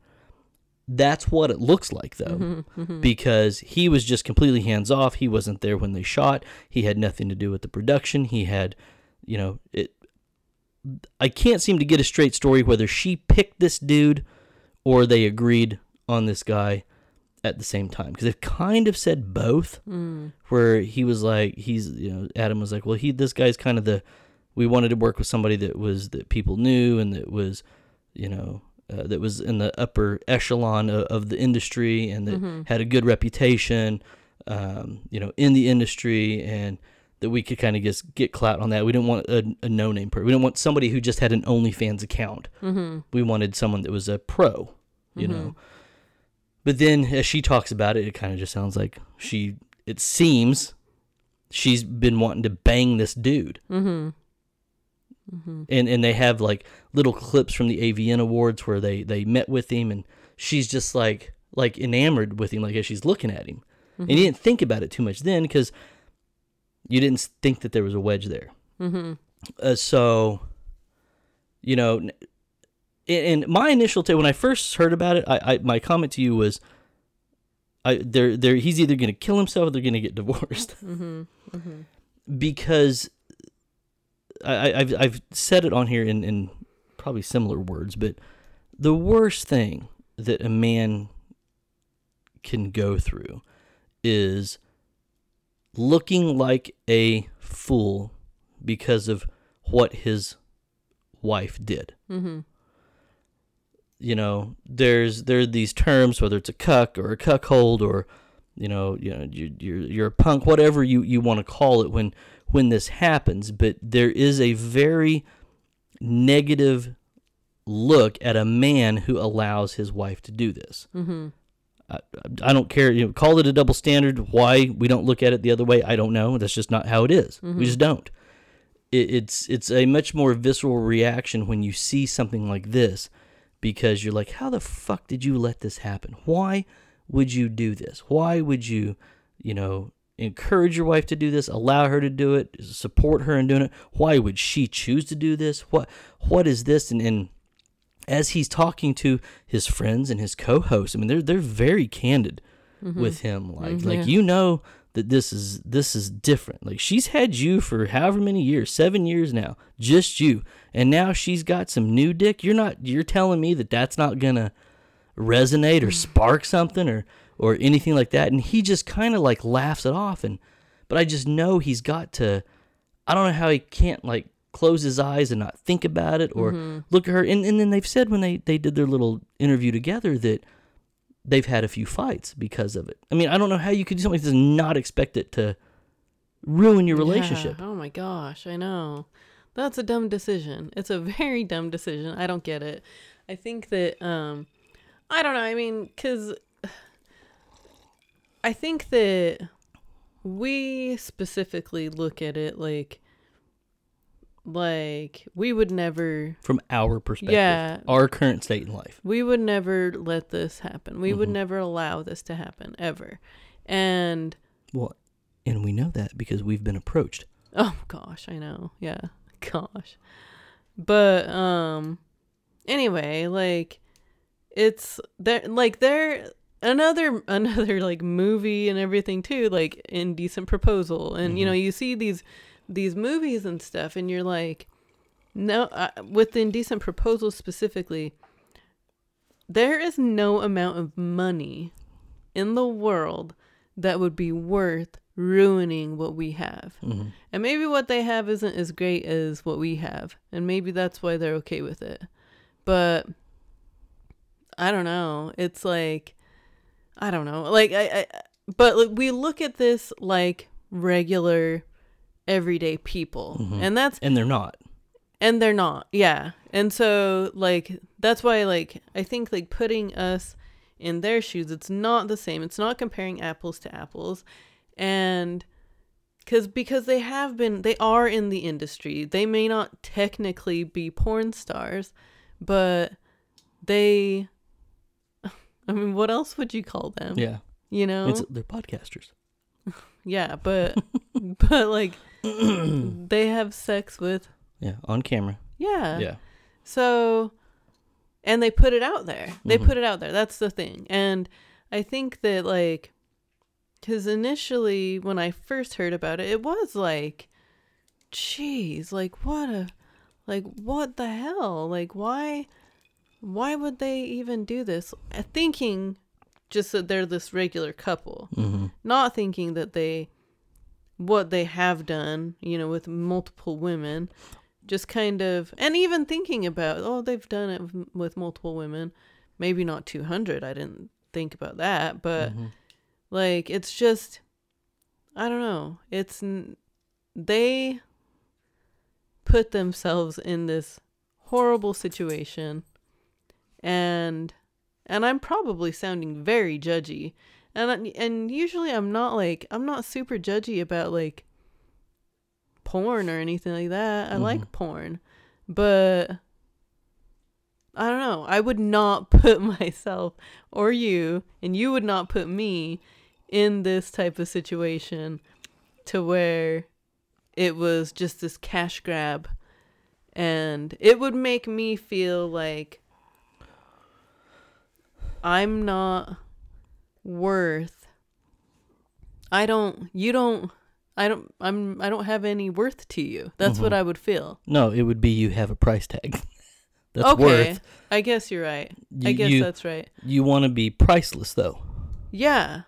That's what it looks like though, because he was just completely hands off. He wasn't there when they shot. He had nothing to do with the production. He had, you know, it. I can't seem to get a straight story whether she picked this dude or they agreed on this guy at the same time because they've kind of said both where he was like he's you know adam was like well he this guy's kind of the we wanted to work with somebody that was that people knew and that was you know uh, that was in the upper echelon of, of the industry and that had a good reputation um, you know in the industry and that we could kind of just get clout on that. We didn't want a, a no-name person we didn't want somebody who just had an onlyfans account. We wanted someone that was a pro you know but then as she talks about it, it kind of just sounds like she, it seems she's been wanting to bang this dude. Mm-hmm. And, and they have like little clips from the AVN awards where they, they met with him and she's just like, like enamored with him, like as she's looking at him. And you didn't think about it too much then because you didn't think that there was a wedge there. Mm-hmm. Uh, so, you know, and my initial take when I first heard about it, I, I my comment to you was, I they're they're he's either going to kill himself or they're going to get divorced, mm-hmm. Mm-hmm. because I, I've I've said it on here in in probably similar words, but the worst thing that a man can go through is looking like a fool because of what his wife did mm-hmm. You know, there's there are these terms, whether it's a cuck or a cuckold or, you know, you know, you're you're, you're a punk, whatever you, you want to call it when when this happens. But there is a very negative look at a man who allows his wife to do this. Mm-hmm. I, I don't care. You know, call it a double standard. Why we don't look at it the other way, I don't know. That's just not how it is. We just don't. It, it's it's a much more visceral reaction when you see something like this because you're like, how the fuck did you let this happen? Why would you do this? Why would you, you know, encourage your wife to do this, allow her to do it, support her in doing it? Why would she choose to do this? What what is this? And, and as he's talking to his friends and his co-hosts, I mean, they're they're very candid mm-hmm. with him. Like like mm-hmm. you know that this is this is different. Like she's had you for however many years, seven years now, just you, and now she's got some new dick. You're not. You're telling me that that's not gonna resonate or spark something or or anything like that. And he just kind of like laughs it off. And but I just know he's got to. I don't know how he can't like close his eyes and not think about it or mm-hmm. look at her. And, and then they've said when they, they did their little interview together that they've had a few fights because of it. I mean, I don't know how you could do something this and not expect it to ruin your relationship. Yeah. Oh my gosh, I know. That's a dumb decision. It's a very dumb decision. I don't get it. I think that um I don't know. I mean, cuz I think that we specifically look at it like like we would never From our perspective, Yeah. our current state in life. we would never let this happen. We would Mhm. never allow this to happen ever. And Well, and we know that because we've been approached. Oh gosh, I know. Yeah. Gosh. But um anyway, like it's there like there another another like movie and everything too, like Indecent Proposal. And you know, you see these these movies and stuff and you're like no uh, with the Indecent Proposal specifically there is no amount of money in the world that would be worth ruining what we have. Mhm. And maybe what they have isn't as great as what we have. And maybe that's why they're okay with it. But I don't know. It's like I don't know. Like I, I but we look at this like regular everyday people. Mhm. And that's And they're not. and they're not. Yeah. And so like that's why like I think like putting us in their shoes it's not the same. It's not comparing apples to apples. And cuz because they have been they are in the industry. They may not technically be porn stars, but they I mean, what else would you call them? Yeah. You know? It's, they're podcasters. yeah, but but like they have sex with Yeah. On camera. yeah. yeah. So, and they put it out there. They Mhm. put it out there. That's the thing. And I think that, like, because initially when I first heard about it, it was like, geez, like, what a, like, what the hell? Like, why, why would they even do this? Thinking just that they're this regular couple, hmm not thinking that they, what they have done, you know, with multiple women just kind of and even thinking about oh they've done it with multiple women maybe not 200 i didn't think about that but Mhm. like it's just i don't know it's n- they put themselves in this horrible situation and and i'm probably sounding very judgy and and usually i'm not like i'm not super judgy about like porn or anything like that. I like mm-hmm. porn, but I don't know. I would not put myself or you, and you would not put me in this type of situation to where it was just this cash grab and it would make me feel like I'm not worth I don't you don't I don't I'm I don't have any worth to you. That's what I would feel. No, it would be you have a price tag. That's okay. worth. I guess you're right. I guess you- that's right. You want to be priceless though. Yeah.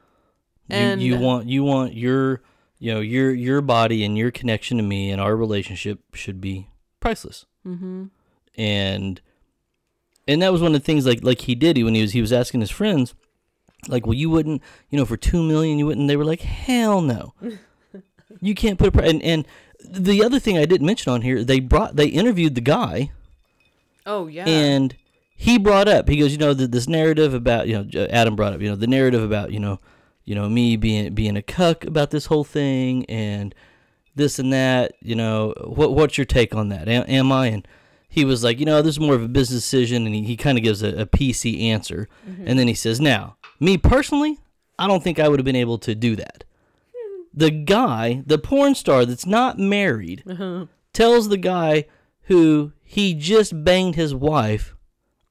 You, And you want you want your you know your your body and your connection to me and our relationship should be priceless. mm-hmm. And and that was one of the things like like he did when he was he was asking his friends like well you wouldn't you know for 2 million you wouldn't they were like hell no. you can't put a pri-. and and the other thing I didn't mention on here they brought they interviewed the guy Oh yeah. and he brought up he goes you know the, this narrative about you know adam brought up you know the narrative about you know you know me being being a cuck about this whole thing and this and that you know what what's your take on that am, am i and he was like you know this is more of a business decision and he, he kind of gives a, a pc answer mm-hmm. and then he says now me personally i don't think i would have been able to do that the guy the porn star that's not married uh-huh. tells the guy who he just banged his wife,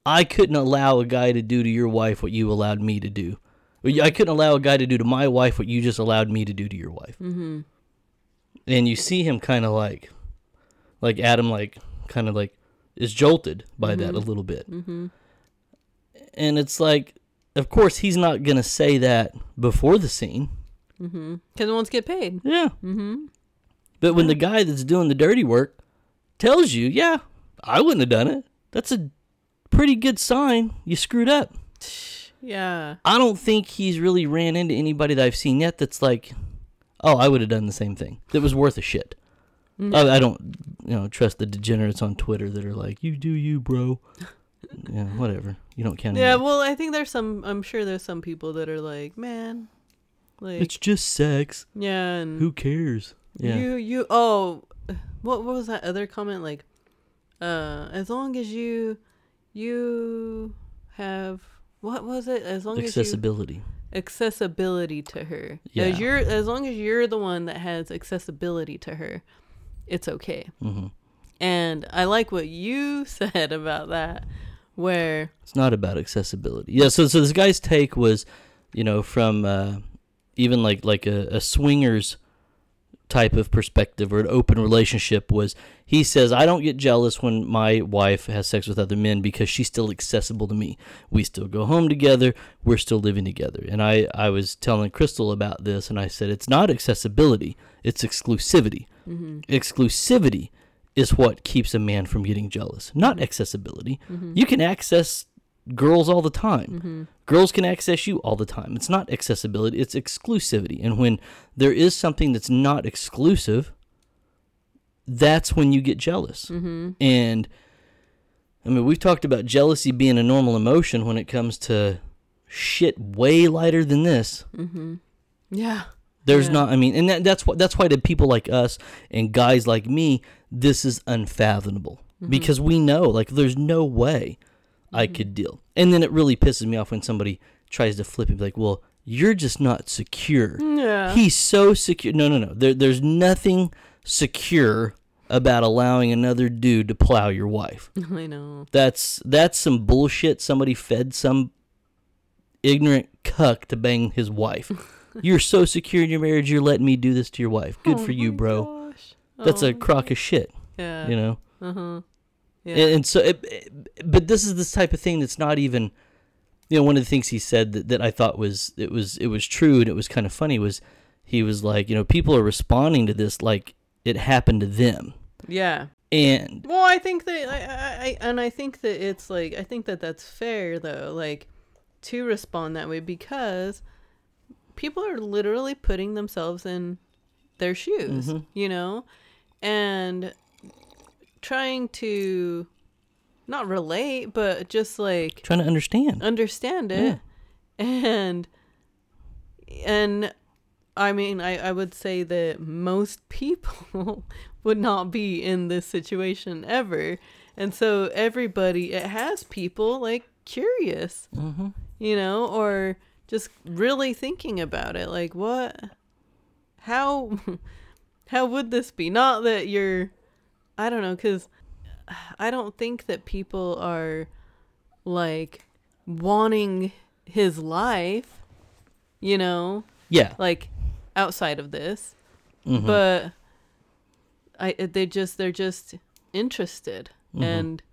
I couldn't allow a guy to do to your wife what you allowed me to do. I couldn't allow a guy to do to my wife what you just allowed me to do to your wife. Mm-hmm. And you see him kind of like, like Adam, like kind of like is jolted by that a little bit. Mm-hmm. And it's like, of course, he's not gonna say that before the scene. Mm-hmm. Because wants to get paid. Yeah. Mm-hmm. But when the guy that's doing the dirty work tells you, yeah, I wouldn't have done it. That's a pretty good sign you screwed up. Yeah. I don't think he's really ran into anybody that I've seen yet that's like, oh, I would have done the same thing. That was worth a shit. I, I don't, you know, trust the degenerates on Twitter that are like, "You do you, bro." yeah, whatever. You don't count. Yeah, anymore. well, I think there's some. I'm sure there's some people that are like, man, like, it's just sex. yeah, and Who cares? Yeah. you, you. Oh, what, what was that other comment? Like, uh, as long as you, you have what was it? As long as you Accessibility. accessibility to her. Yeah. As you're, as long as you're the one that has accessibility to her, it's okay. hmm And I like what you said about that, where It's not about accessibility. Yeah. So, so this guy's take was, you know, from uh, even like like a, a swingers type of perspective or an open relationship was he says I don't get jealous when my wife has sex with other men because she's still accessible to me. We still go home together, we're still living together. And I I was telling Crystal about this and I said it's not accessibility, it's exclusivity. Exclusivity is what keeps a man from getting jealous, not mm-hmm. accessibility. Mm-hmm. You can access girls all the time. Mm-hmm. Girls can access you all the time. It's not accessibility, it's exclusivity. And when there is something that's not exclusive, that's when you get jealous. And I mean, we've talked about jealousy being a normal emotion when it comes to shit way lighter than this. yeah, There's Yeah. not. I mean, and that, that's why that's why to people like us and guys like me, this is unfathomable Mm-hmm. because we know like there's no way I could deal. And then it really pisses me off when somebody tries to flip and be like, "Well, you're just not secure." yeah, He's so secure. No, no, no. There, there's nothing secure about allowing another dude to plow your wife. I know. That's that's some bullshit. Somebody fed some ignorant cuck to bang his wife. you're so secure in your marriage. You're letting me do this to your wife. Good Oh for you, bro. gosh. That's Oh a crock of shit. Yeah. You know. Uh huh. Yeah. And, and so, it, it- but this is this type of thing that's not even. You know, one of the things he said that, that I thought was it was it was true and it was kind of funny was he was like, you know, people are responding to this like it happened to them, yeah. and Well, I think that I, I, I and I think that it's like I think that that's fair though, like to respond that way because people are literally putting themselves in their shoes, Mhm. you know, and trying to not relate, but just like trying to understand. understand it and and i mean I, I would say that most people would not be in this situation ever and so everybody it has people like curious Mm-hmm. you know or just really thinking about it like what how how would this be not that you're i don't know because i don't think that people are like wanting his life you know Yeah. like outside of this Mhm. but i they just they're just interested Mhm. and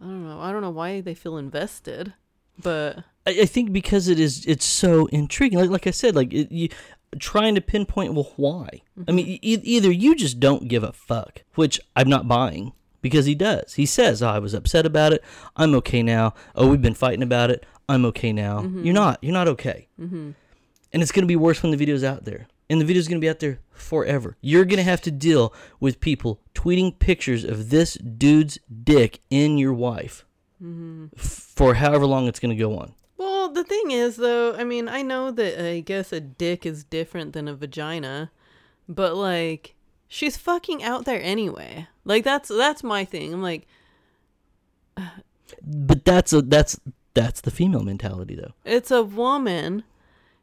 i don't know i don't know why they feel invested but I, I think because it is it's so intriguing. Like like I said, like it, you trying to pinpoint well why. I mean, e- either you just don't give a fuck, which I'm not buying because he does. He says, oh, "I was upset about it. I'm okay now. Oh, we've been fighting about it. I'm okay now." You're not. You're not okay. mm-hmm. And it's gonna be worse when the video's out there. And the video's gonna be out there forever. You're gonna have to deal with people tweeting pictures of this dude's dick in your wife f- for however long it's gonna go on. The thing is, though, I mean, I know that I guess a dick is different than a vagina, but like, she's fucking out there anyway. Like that's that's my thing. I'm like, But that's a that's that's the female mentality though. it's a woman.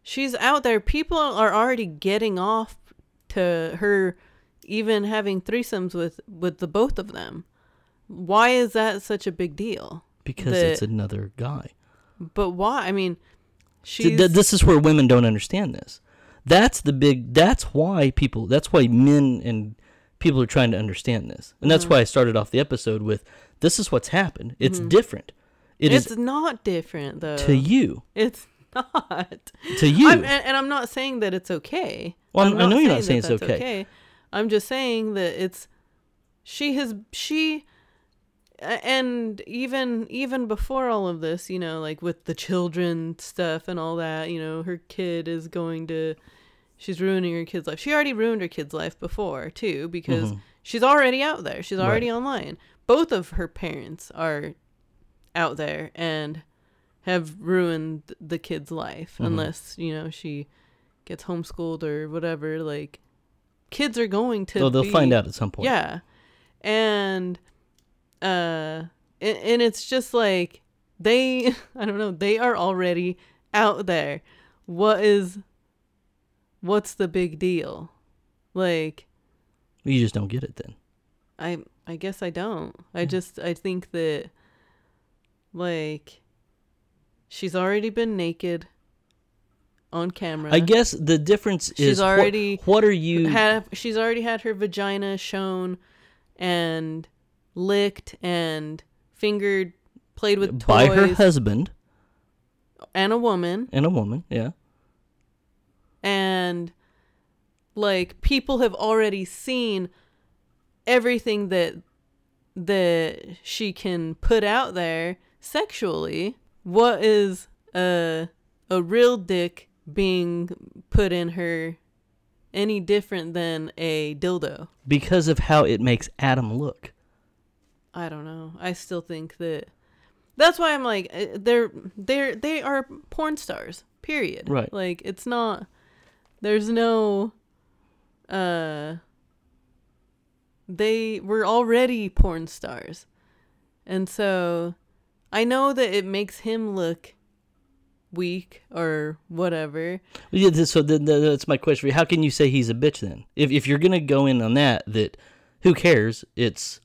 She's out there. People are already getting off to her even having threesomes with with the both of them. Why is that such a big deal? Because The- it's another guy. But why? I mean, she's th- this is where women don't understand this. That's the big. That's why people. That's why men and people are trying to understand this, and that's why I started off the episode with, "This is what's happened. It's different. It Mm-hmm. it's is not different though. to you. It's not. To you. I'm, and, and I'm not saying that it's okay. Well, I know you're not saying that it's that's okay. I'm just saying that it's she has she and even even before all of this, you know, like with the children stuff and all that, you know, her kid is going to she's ruining her kid's life. She already ruined her kid's life before, too, because mm-hmm. she's already out there. She's already online. Both of her parents are out there and have ruined the kid's life mm-hmm. unless, you know, she gets homeschooled or whatever like kids are going to So they'll be- find out at some point. yeah and uh and, and it's just like they i don't know they are already out there what is what's the big deal like You just don't get it then. i i guess i don't Hmm. i just i think that like she's already been naked on camera I guess the difference is She's what- already What, are you? have she's already had her vagina shown and licked and fingered played with toys by her husband and a woman and a woman. Yeah. and like people have already seen everything that that she can put out there sexually what is a a real dick being put in her any different than a dildo Because of how it makes Adam look. I don't know. I still think that that's why I'm like uh, they're they're they are porn stars. Period. Right. Like it's not there's no uh they were already porn stars. And so I know that it makes him look weak or whatever. Yeah, so then th- that's my question for you. How can you say he's a bitch then? If if you're gonna go in on that, that who cares? It's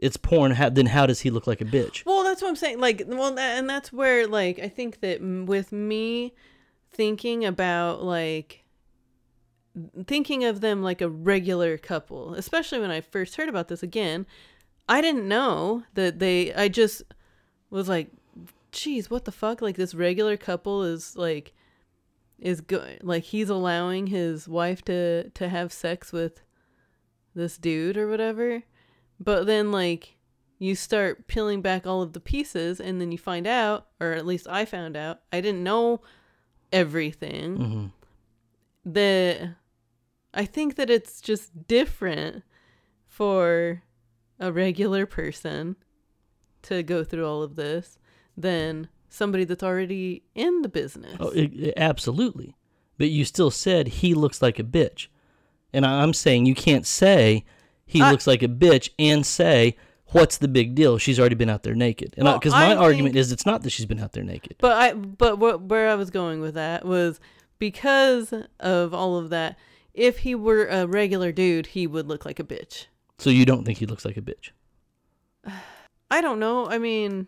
it's porn. How, then how does he look like a bitch? Well, that's what I'm saying. Like, well, and that's where, like, I think that with me thinking about, like, thinking of them like a regular couple, especially when I first heard about this again, I didn't know that they, I just was like, geez, what the fuck? Like, this regular couple is, like, is good. Like, he's allowing his wife to, to have sex with this dude or whatever. But then, like, you start peeling back all of the pieces, and then you find out, or at least I found out, I didn't know everything. hmm That I think that it's just different for a regular person to go through all of this than somebody that's already in the business. Oh, i- i- absolutely. But you still said he looks like a bitch, and I'm saying you can't say he I- looks like a bitch and say what's the big deal? She's already been out there naked. And Well, because I my think- argument is it's not that she's been out there naked. But I but what where I was going with that was because of all of that, if he were a regular dude, he would look like a bitch. So you don't think he looks like a bitch? I don't know. I mean,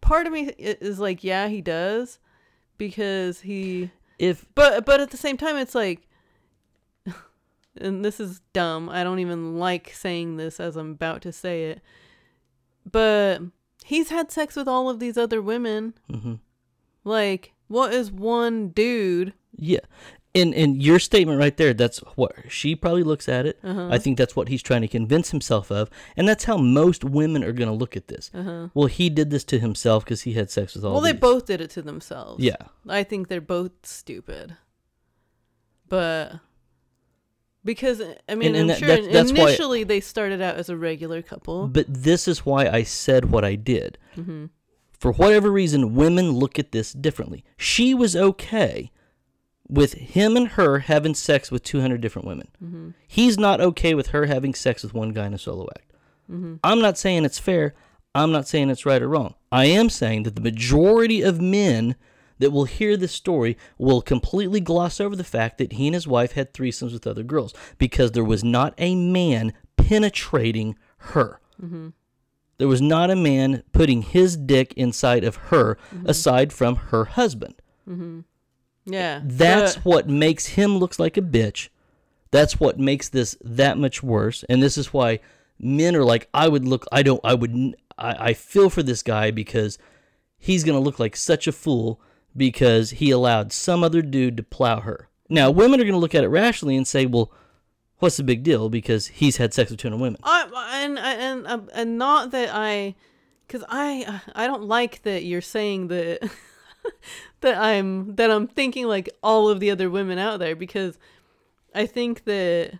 part of me is like, yeah, he does because he If but but at the same time it's like and this is dumb. I don't even like saying this as I'm about to say it. But he's had sex with all of these other women. mhm. Like, what is one dude? Yeah. And and your statement right there, that's what she probably looks at it. Uh-huh. I think that's what he's trying to convince himself of. And that's how most women are going to look at this. Uh-huh. Well, he did this to himself because he had sex with all Well, they both did it to themselves. Yeah. I think they're both stupid. But because I mean, And- and I'm that- sure that's- that's why- initially they started out as a regular couple. But this is why I said what I did. Mm-hmm. For whatever reason, women look at this differently. She was okay with him and her having sex with 200 different women. Mm-hmm. He's not okay with her having sex with one guy in a solo act. Mm-hmm. I'm not saying it's fair. I'm not saying it's right or wrong. I am saying that the majority of men that will hear this story will completely gloss over the fact that he and his wife had threesomes with other girls because there was not a man penetrating her. Mm-hmm. There was not a man putting his dick inside of her aside from her husband. Mm-hmm. Yeah. That's what makes him looks like a bitch. That's what makes this that much worse. And this is why men are like, I would look, I don't, I would. I feel for this guy because he's going to look like such a fool because he allowed some other dude to plow her. Now, women are going to look at it rationally and say, well, what's the big deal? Because he's had sex with 200 women. I and and and, and not that I, because I I don't like that you're saying that that I'm that I'm thinking like all of the other women out there because I think that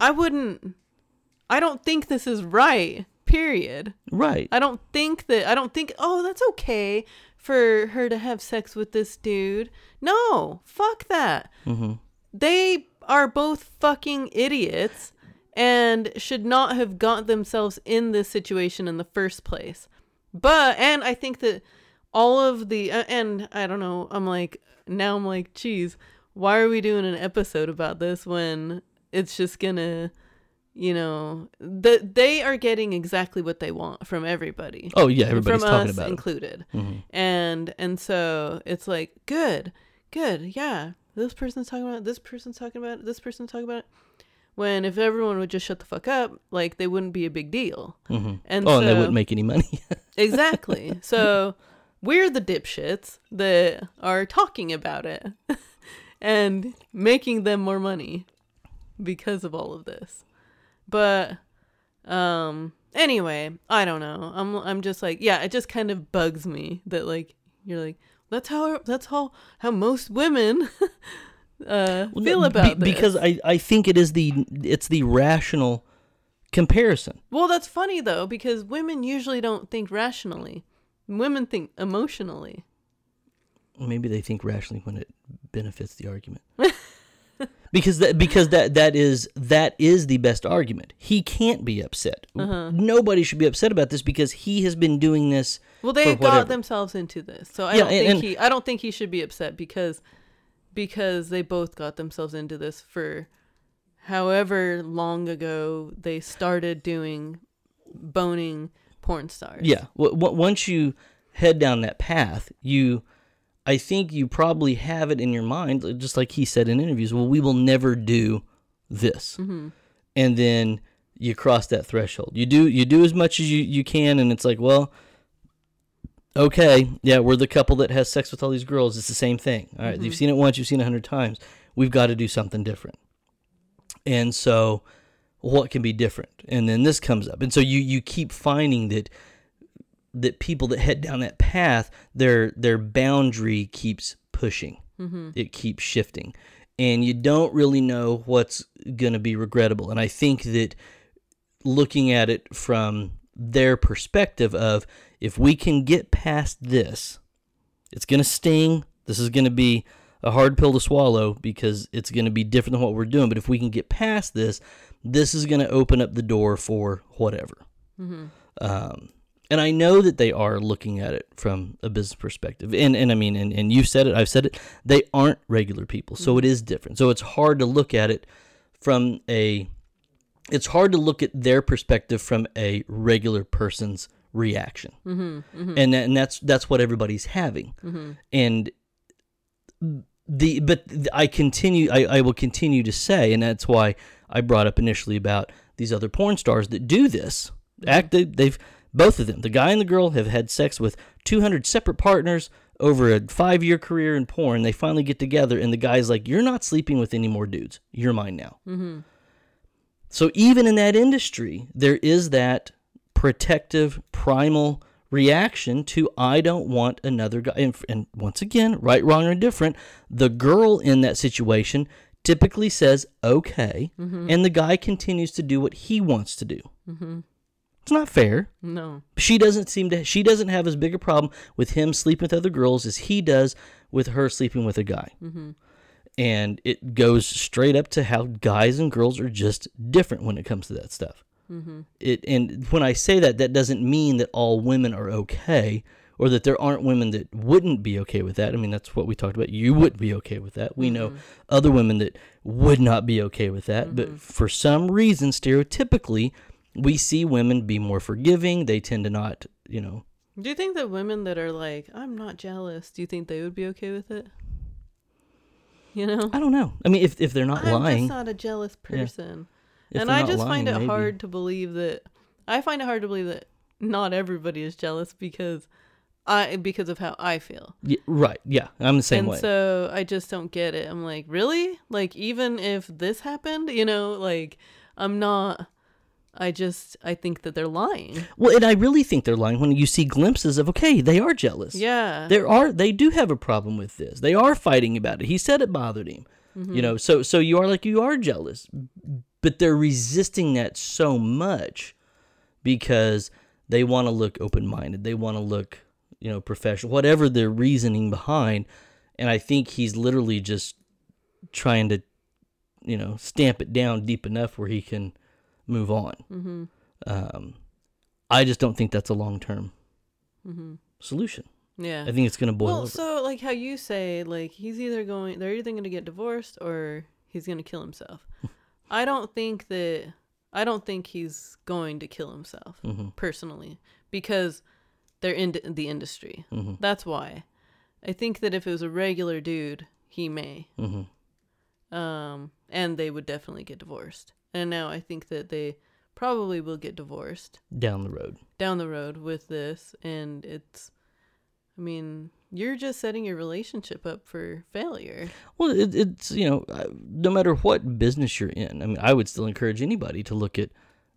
I wouldn't. I don't think this is right. Period. Right. I don't think that I don't think oh that's okay for her to have sex with this dude. No, fuck that. Mm-hmm. They are both fucking idiots and should not have got themselves in this situation in the first place. But and I think that all of the uh, and I don't know, I'm like now I'm like, geez, why are we doing an episode about this when it's just gonna you know that they are getting exactly what they want from everybody Oh, yeah, everybody's from talking us about it. included Mhm. and and so it's like good good yeah this person's talking about it, this person's talking about it, this person's talking about it when if everyone would just shut the fuck up like they wouldn't be a big deal Mhm. and oh, so and they wouldn't make any money. exactly so we're the dipshits that are talking about it and making them more money because of all of this but um anyway i don't know i'm i'm just like yeah it just kind of bugs me that like you're like that's how that's how how most women uh Well, feel about be- this. because I, I think it is the it's the rational comparison. well that's funny though because women usually don't think rationally women think emotionally Maybe they think rationally when it benefits the argument. because that because that that is that is the best argument. He can't be upset. Uh-huh. Nobody should be upset about this because he has been doing this. Well, they got whatever. themselves into this, so I Yeah, don't and- think and- he. I don't think he should be upset because because they both got themselves into this for however long ago they started doing boning porn stars. Yeah. W- w- once you head down that path, you I think you probably have it in your mind, just like he said in interviews. Well, we will never do this, Mm-hmm. and then you cross that threshold. You do you do as much as you you can, and it's like, well, okay, yeah, we're the couple that has sex with all these girls. It's the same thing. All right, you've seen it once, you've seen it a hundred times. We've got to do something different, and so what can be different? And then this comes up, and so you you keep finding that that people that head down that path, their their boundary keeps pushing. Mm-hmm. It keeps shifting, and you don't really know what's going to be regrettable. And I think that looking at it from their perspective of if we can get past this, it's going to sting. This is going to be a hard pill to swallow because it's going to be different than what we're doing. But if we can get past this, this is going to open up the door for whatever. Mm-hmm. Um, and I know that they are looking at it from a business perspective. And, and I mean, and, and you've said it, I've said it, they aren't regular people. So it is different. So it's hard to look at it from a, it's hard to look at their perspective from a regular person's reaction. Mm-hmm. And, that, and that's, that's what everybody's having. Mm-hmm. And the, but I continue, I, I will continue to say, and that's why I brought up initially about these other porn stars that do this. Act, they, they've, both of them, the guy and the girl, have had sex with 200 separate partners over a five year career in porn. They finally get together, and the guy's like, You're not sleeping with any more dudes. You're mine now. Mm-hmm. So even in that industry, there is that protective, primal reaction to I don't want another guy. And, and once again, right, wrong, or indifferent, the girl in that situation typically says okay, and the guy continues to do what he wants to do. Mm-hmm. It's not fair. No. She doesn't seem to. She doesn't have as big a problem with him sleeping with other girls as he does with her sleeping with a guy. Mm-hmm. And it goes straight up to how guys and girls are just different when it comes to that stuff. Mm-hmm. It and when I say that, that doesn't mean that all women are okay, or that there aren't women that wouldn't be okay with that. I mean, that's what we talked about. You wouldn't be okay with that. We know other women that would not be okay with that. But for some reason, stereotypically, we see women be more forgiving. They tend to not, you know, Do you think that women that are like, I'm not jealous, do you think they would be okay with it? You know? I don't know. I mean, if if they're not I'm lying, just not a jealous person. if and I just find it maybe. hard to believe that I find it hard to believe that not everybody is jealous because I because of how I feel. Yeah, right. Yeah, I'm the same and way. so I just don't get it. I'm like, really? Like even if this happened, you know, like I'm not I just I think that they're lying. well, and I really think they're lying when you see glimpses of okay, they are jealous. Yeah. There are they do have a problem with this. They are fighting about it. He said it bothered him. Mm-hmm. You know, so so you are like you are jealous, but they're resisting that so much because they want to look open-minded. They want to look, you know, professional. Whatever their reasoning behind, and I think he's literally just trying to, you know, stamp it down deep enough where he can move on. mm-hmm. Um, I just don't think that's a long-term Mm-hmm. solution. Yeah. I think it's going to boil well, over. so like how you say, like he's either going, they're either going to get divorced or he's going to kill himself. I don't think that. I don't think he's going to kill himself Mhm. personally because they're in the industry. Mhm. That's why. I think that if it was a regular dude, he may. Mhm. Um, and they would definitely get divorced. And now I think that they probably will get divorced down the road. down the road with this and it's I mean, you're just setting your relationship up for failure. Well, it, it's you know, no matter what business you're in, I mean, I would still encourage anybody to look at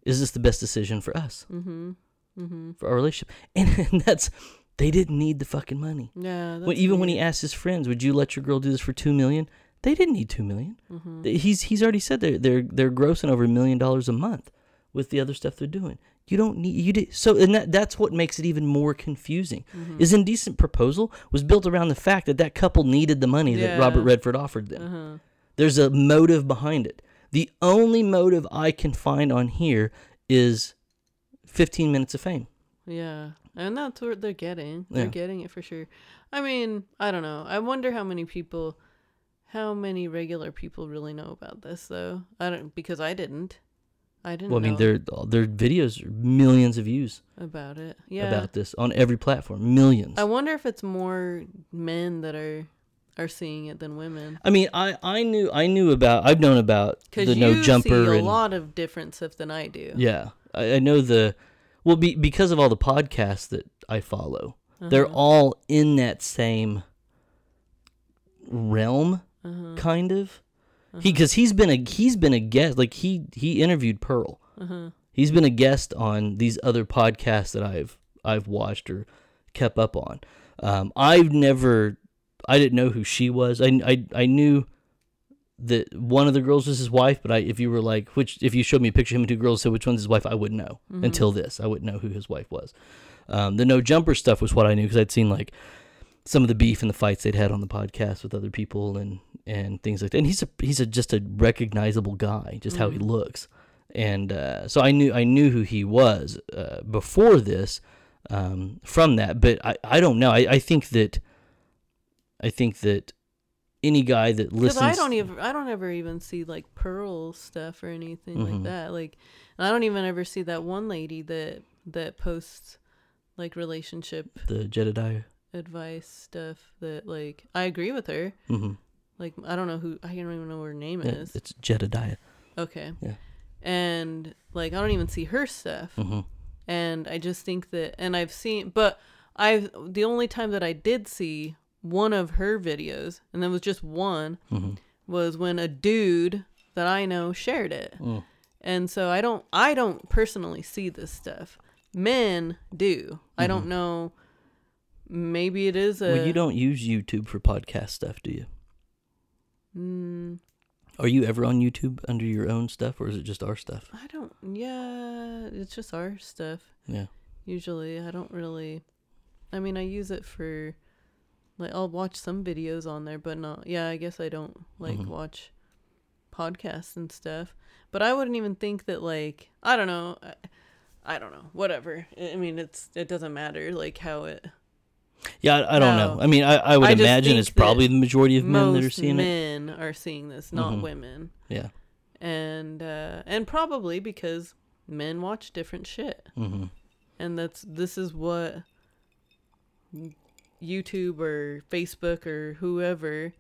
is this the best decision for us Mhm. Mhm. for our relationship, and, and that's they didn't need the fucking money. Yeah, When, even when he asked his friends, "Would you let your girl do this for two million? They didn't need two million. Mhm. He's he's already said they're they're they're grossing over a million dollars a month with the other stuff they're doing. You don't need you did so, and that that's what makes it even more confusing. Mhm. Is indecent proposal was built around the fact that that couple needed the money that Robert Redford offered them. Uh-huh. There's a motive behind it. The only motive I can find on here is 15 minutes of fame. Yeah. And that's what they're getting. They're Yeah. getting it for sure. I mean, I don't know. I wonder how many people how many regular people really know about this though. I don't because I didn't. I didn't Well, I mean, their their videos are millions of views about it. Yeah. about this on every platform, millions. I wonder if it's more men that are are seeing it than women. I mean, I, I knew I knew about I've known about the no jumper see a and lot of different stuff than I do. yeah, I, I know the well be, because of all the podcasts that I follow, they're Uh-huh. all in that same realm, Uh-huh. kind of. He because he's been a he's been a guest like he he interviewed Pearl. Uh-huh. He's been a guest on these other podcasts that I've I've watched or kept up on. Um, I've never I didn't know who she was. I, I I knew that one of the girls was his wife, but I if you were like which if you showed me a picture of him and two girls said which one's his wife, I wouldn't know until this. I wouldn't know who his wife was. Um, the no jumper stuff was what I knew because I'd seen like some of the beef and the fights they'd had on the podcast with other people and and things like that. And he's a he's a just a recognizable guy, just how he looks. And uh, so I knew I knew who he was uh, before this um, from that, but I, I don't know. I, I think that I think that any guy that listens, I don't even I don't ever even see like pearl stuff or anything Mhm. like that. Like I don't even ever see that one lady that that posts like relationship the Jedediah. Advice stuff that like I agree with her. Mm-hmm. Like I don't know who I don't even know what her name Yeah, is. it's Jedediah. Okay. Yeah. And like I don't even see her stuff. Mm-hmm. and I just think that and I've seen but I've the only time that I did see one of her videos and there was just one Mm-hmm. was when a dude that I know shared it. Mm. And so I don't I don't personally see this stuff. Men do. I don't know maybe it is a Mm-hmm. well, you don't use YouTube for podcast stuff, do you? Mm, Are you ever on YouTube under your own stuff, or is it just our stuff? I don't yeah, it's just our stuff. Yeah. usually i don't really i mean i use it for like i'll watch some videos on there but not yeah i guess i don't like Mhm. watch podcasts and stuff but i wouldn't even think that like i don't know I, I don't know whatever I mean it's it doesn't matter like how it Yeah, I, I don't know. I mean, I, I would I imagine it's probably the majority of men that are seeing it. men are seeing this not Mhm. women Yeah. and uh and probably because men watch different shit Mm-hmm. and that's this is what YouTube or Facebook or whoever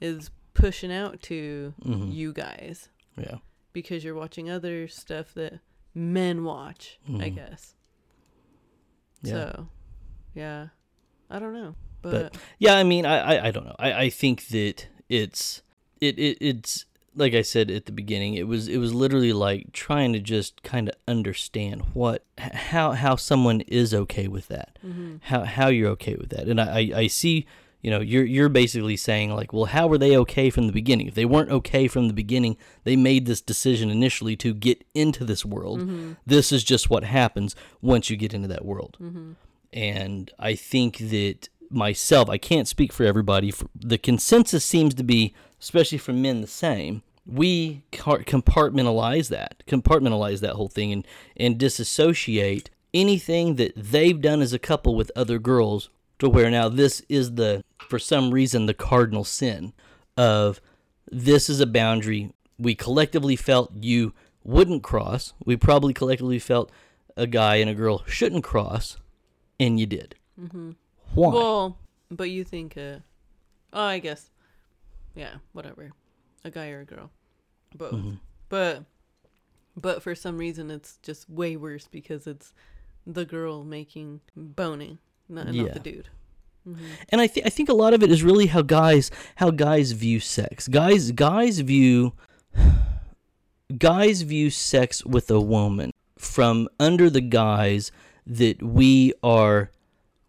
is pushing out to Mhm. you guys Yeah. because you're watching other stuff that men watch, I Mhm. guess. Yeah. So, yeah, I don't know, but, But- Yeah, I mean, I, I, I don't know. I, I think that it's it, it it's like I said at the beginning. It was it was literally like trying to just kind of understand what how how someone is okay with that, mhm. how how you're okay with that, and I I, I see. You know, you're you're basically saying like, well, how were they okay from the beginning? If they weren't okay from the beginning, they made this decision initially to get into this world. Mhm. This is just what happens once you get into that world. Mhm. And I think that myself, I can't speak for everybody. The consensus seems to be, especially for men, the same. We compartmentalize that, compartmentalize that whole thing, and and disassociate anything that they've done as a couple with other girls to where now this is the, for some reason, the cardinal sin of this is a boundary we collectively felt you wouldn't cross. We probably collectively felt a guy and a girl shouldn't cross, and you did. Mm-hmm. Why? Well, but you think, uh, oh, I guess, yeah, whatever, a guy or a girl, both. Mhm. But, but for some reason, it's just way worse because it's the girl making boning, not, not the dude. hmm And I think I think a lot of it is really how guys how guys view sex. Guys guys view guys view sex with a woman from under the guise that we are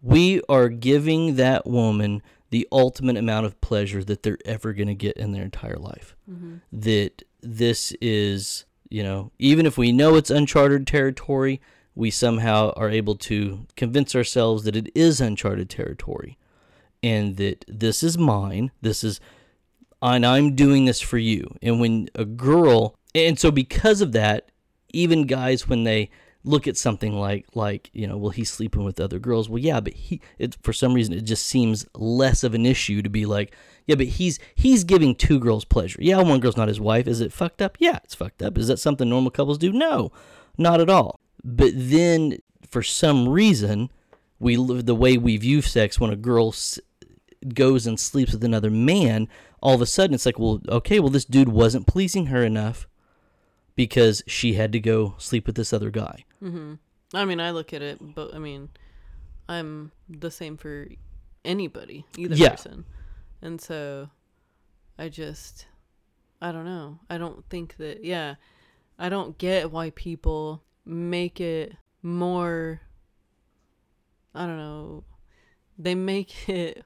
we are giving that woman the ultimate amount of pleasure that they're ever going to get in their entire life. hmm that this is, you know, even if we know it's uncharted territory, we somehow are able to convince ourselves that it is uncharted territory and that this is mine. This is, and I'm doing this for you. And when a girl, and so because of that, even guys, when they look at something like, like, you know, well, he's sleeping with other girls. Well, yeah, but he, it, for some reason, it just seems less of an issue to be like, yeah, but he's he's giving two girls pleasure. Yeah, one girl's not his wife. Is it fucked up? Yeah, it's fucked up. Is that something normal couples do? No, not at all. But then, for some reason, we the way we view sex when a girl s- goes and sleeps with another man. All of a sudden, it's like, well, okay, well, this dude wasn't pleasing her enough because she had to go sleep with this other guy. Hmm I mean, I look at it, but I mean, I'm the same for anybody, either Yeah. person. And so I just, I don't know. I don't think that, yeah, I don't get why people make it more, I don't know, they make it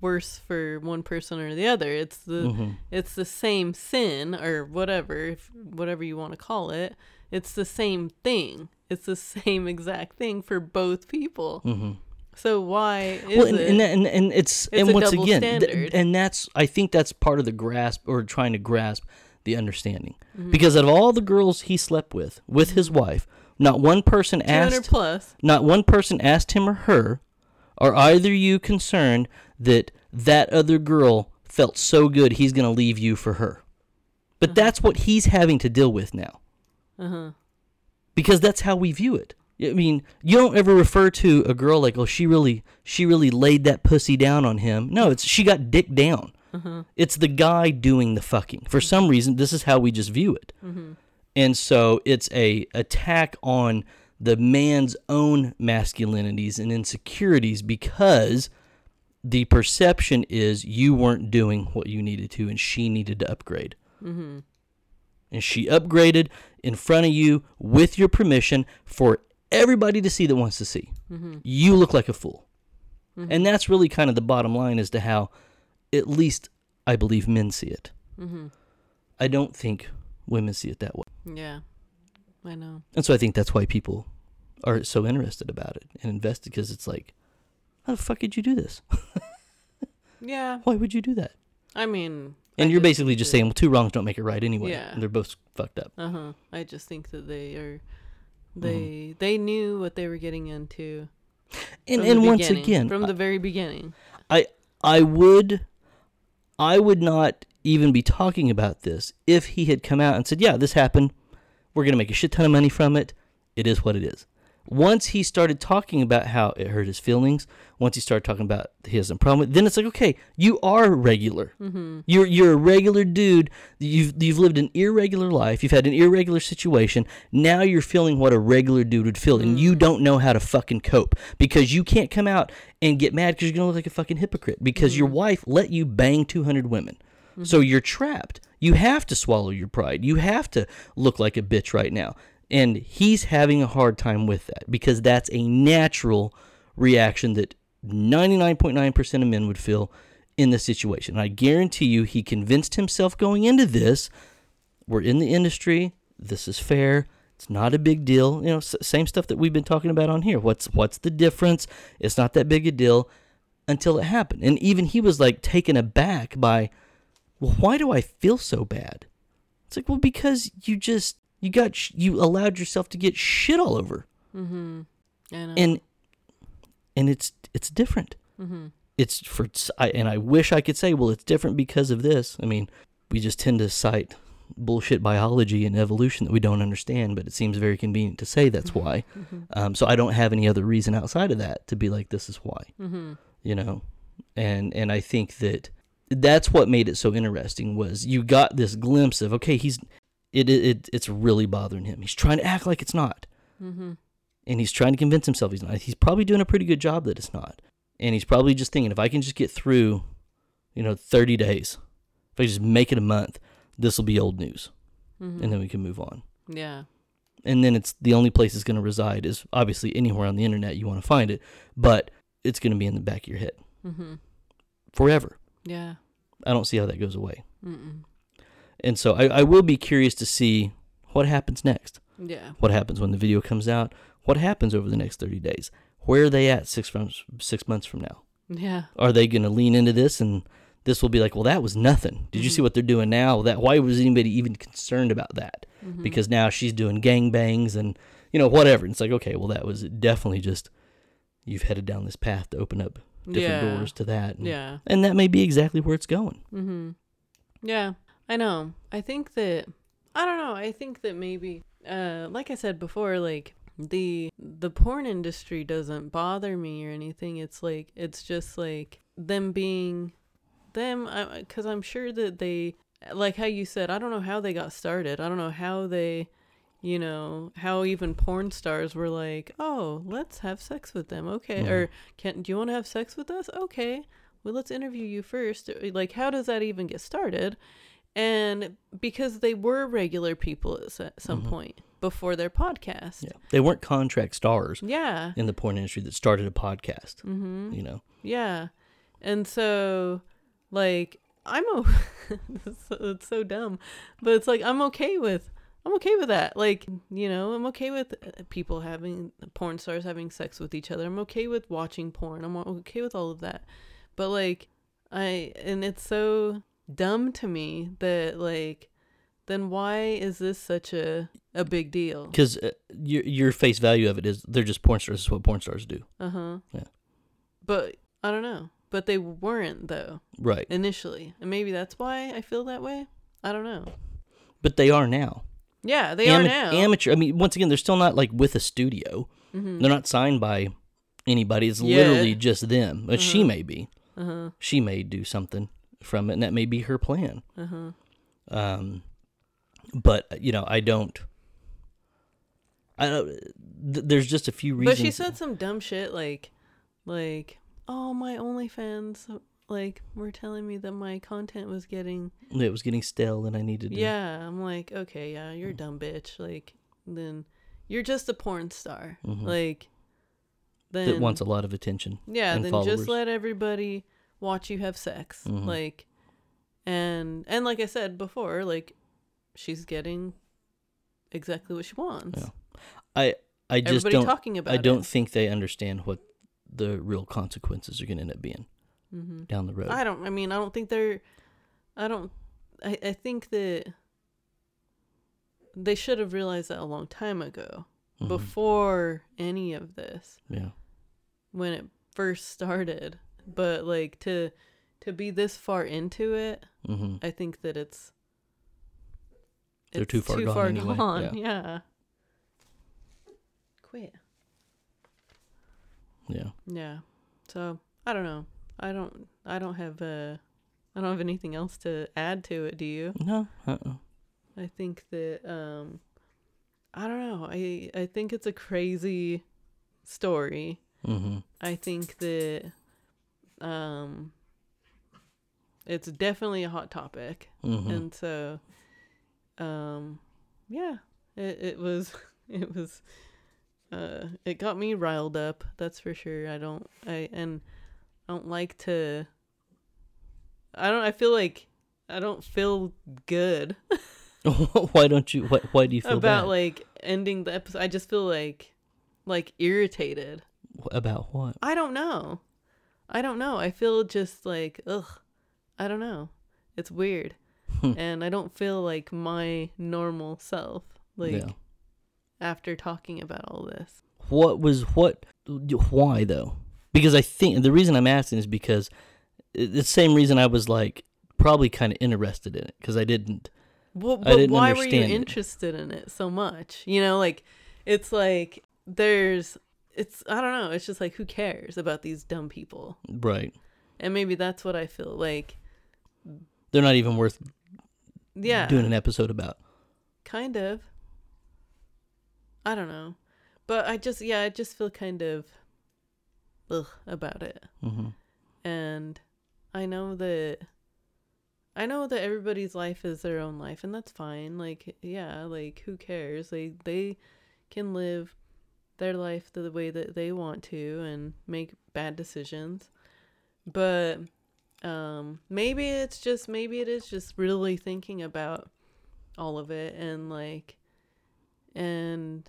worse for one person or the other. It's the, Mhm. it's the same sin or whatever if, whatever you want to call it it's the same thing it's the same exact thing for both people. Mhm. so why is well, and, it and, and, and it's, It's and once again, th- and that's I think that's part of the grasp or trying to grasp the understanding. Mhm. because of all the girls he slept with with his wife, not one person asked, plus. not one person asked him or her, are either you concerned that that other girl felt so good he's going to leave you for her, but Uh-huh. that's what he's having to deal with now. Uh-huh because that's how we view it. I mean, you don't ever refer to a girl like, "Oh, she really, she really laid that pussy down on him." No, it's she got dick down. uh-huh It's the guy doing the fucking. For some reason, this is how we just view it, mm-hmm. and so it's a attack on the man's own masculinities and insecurities because the perception is you weren't doing what you needed to, and she needed to upgrade Mm-hmm. And she upgraded in front of you with your permission for everybody to see that wants to see. Mm-hmm. You look like a fool. Mhm. And that's really kind of the bottom line as to how, at least, I believe men see it. Mm-hmm. I don't think women see it that way. yeah i know And so I think that's why people are so interested about it and invested because it's like, how the fuck did you do this? yeah Why would you do that? i mean And I you're basically just saying, well, two wrongs don't make it right anyway. Yeah. And they're both fucked up. uh-huh i just think that they are Mm-hmm. they they knew what they were getting into And, and once again, from I- the very beginning I I would I would not even be talking about this if he had come out and said, "Yeah, this happened. We're going to make a shit ton of money from it. It is what it is." Once he started talking about how it hurt his feelings, once he started talking about his problem, then it's like, okay, you are regular. Mm-hmm. You're you're a regular dude. You've you've lived an irregular life. You've had an irregular situation. Now you're feeling what a regular dude would feel, and you mm-hmm. don't know how to fucking cope because you can't come out and get mad because you're gonna look like a fucking hypocrite because your mm-hmm. wife let you bang 200 women. Mm-hmm. So you're trapped. You have to swallow your pride. You have to look like a bitch right now. And he's having a hard time with that because that's a natural reaction that 99.9% of men would feel in this situation. And I guarantee you, he convinced himself going into this we're in the industry, this is fair. It's not a big deal. You know, same stuff that we've been talking about on here. What's what's the difference? It's not that big a deal until it happened. And even he was like taken aback by, well, why do I feel so bad? It's like, well, because you just you got sh- you allowed yourself to get shit all over, Mm-hmm. And and it's it's different. mm-hmm. It's for I, and I wish I could say, well, it's different because of this. I mean, we just tend to cite bullshit biology and evolution that we don't understand, but it seems very convenient to say that's why. Mm-hmm. Um, so I don't have any other reason outside of that to be like, this is why Mm-hmm. you know and and i think that that's what made it so interesting was you got this glimpse of okay he's it, it, it it's really bothering him he's trying to act like it's not Mm-hmm. And he's trying to convince himself he's not he's probably doing a pretty good job that it's not and he's probably just thinking if i can just get through you know 30 days if i just make it a month this will be old news Mm-hmm. and then we can move on yeah. and then it's the only place it's going to reside is obviously anywhere on the internet you want to find it but it's going to be in the back of your head Mm-hmm. forever Yeah. I don't see how that goes away. Mm-mm. And so I, I will be curious to see what happens next. Yeah. What happens when the video comes out? What happens over the next 30 days? Where are they at six months, six months from now? Yeah. Are they going to lean into this and this will be like, well, that was nothing. Did you see what they're doing now? That Why was anybody even concerned about that? Mm-hmm. Because now she's doing gang bangs and, you know, whatever. And it's like, okay, well, that was definitely just, you've headed down this path to open up different Yeah. doors to that. And, Yeah. and that may be exactly where it's going. Mm-hmm. Yeah, I know. I think that I don't know. I think that maybe, uh, like I said before, like the the porn industry doesn't bother me or anything. It's like it's just like them being them, because I'm sure that they, like how you said, I don't know how they got started. I don't know how they. You know how even porn stars were like, "Oh, let's have sex with them." Okay, or can do you want to have sex with us? Okay, well let's interview you first uh, like how does that even get started and because they were regular people at some mm-hmm. point before their podcast. Yeah. They weren't contract stars yeah. in the porn industry that started a podcast. mm-hmm. You know, yeah. And so like i'm o- it's, so- dumb but it's like i'm okay with i'm okay with that. Like you know i'm okay with uh, people having porn stars having sex with each other. I'm okay with watching porn. I'm okay with all of that. But like i and it's so dumb to me that like then why is this such a a big deal because uh, your your face value of it is they're just porn stars. This is what porn stars do. uh-huh Yeah. but i don't know but they weren't though Right. initially and maybe that's why i feel that way i don't know But they are now. yeah they Ama- are now Amateur. I mean, once again, they're still not like with a studio. Mhm. They're not signed by anybody. It's Yeah. literally just them. But she may be. uh-huh She may do something from it, and that may be her plan. uh-huh Um, but you know, I don't. I don't. Th- there's just a few reasons. but she said some dumb shit like like oh my onlyfans like were telling me that my content was getting it was getting stale, and I needed. To, yeah i'm like okay yeah you're a dumb bitch like then you're just a porn star like then Mm-hmm. that wants a lot of attention. yeah and then followers. just let everybody watch you have sex Mhm. like and and like i said before like she's getting exactly what she wants Yeah. I I just everybody don't. talking about I don't it. think they understand what the real consequences are going to end up being Mhm. down the road. I don't. I mean, I don't think they're. I don't. I. I think that they should have realized that a long time ago, Mhm. before any of this, Yeah. when it first started. But like to to be this far into it, hmm I think that it's. They're it's too far gone anyway, gone. Yeah. Quit. Yeah. Yeah. So I don't know. I don't. I don't have. Uh, I don't have anything else to add to it. Do you? No. Uh-uh. I think that. Um, I don't know. I I think it's a crazy story. Mm-hmm. I think that. Um. It's definitely a hot topic, Mm-hmm. and so. Um, yeah. It it was it was. Uh, it got me riled up. That's for sure. I don't. I and I don't like to. I don't. I feel like I don't feel good why don't you? Why, why do you feel about bad? like ending the episode. I just feel like like irritated. about what? I don't know. I don't know. I feel just like ugh. I don't know. It's weird. and I don't feel like my normal self. Like yeah. after talking about all this. What was what? Why though? Because I think the reason I'm asking is because the same reason I was like probably kind of interested in it because I didn't. Well, I but didn't why were you understand it. interested in it so much? You know, like it's like there's it's I don't know, it's just like who cares about these dumb people? Right. And maybe that's what I feel like. They're not even worth Yeah. doing an episode about. kind of. I don't know. But I just yeah, I just feel kind of ugh about it. hmm and I know that I know that everybody's life is their own life and that's fine. Like yeah, like who cares? They they can live their life the way that they want to and make bad decisions. But um maybe it's just maybe it is just really thinking about all of it and like and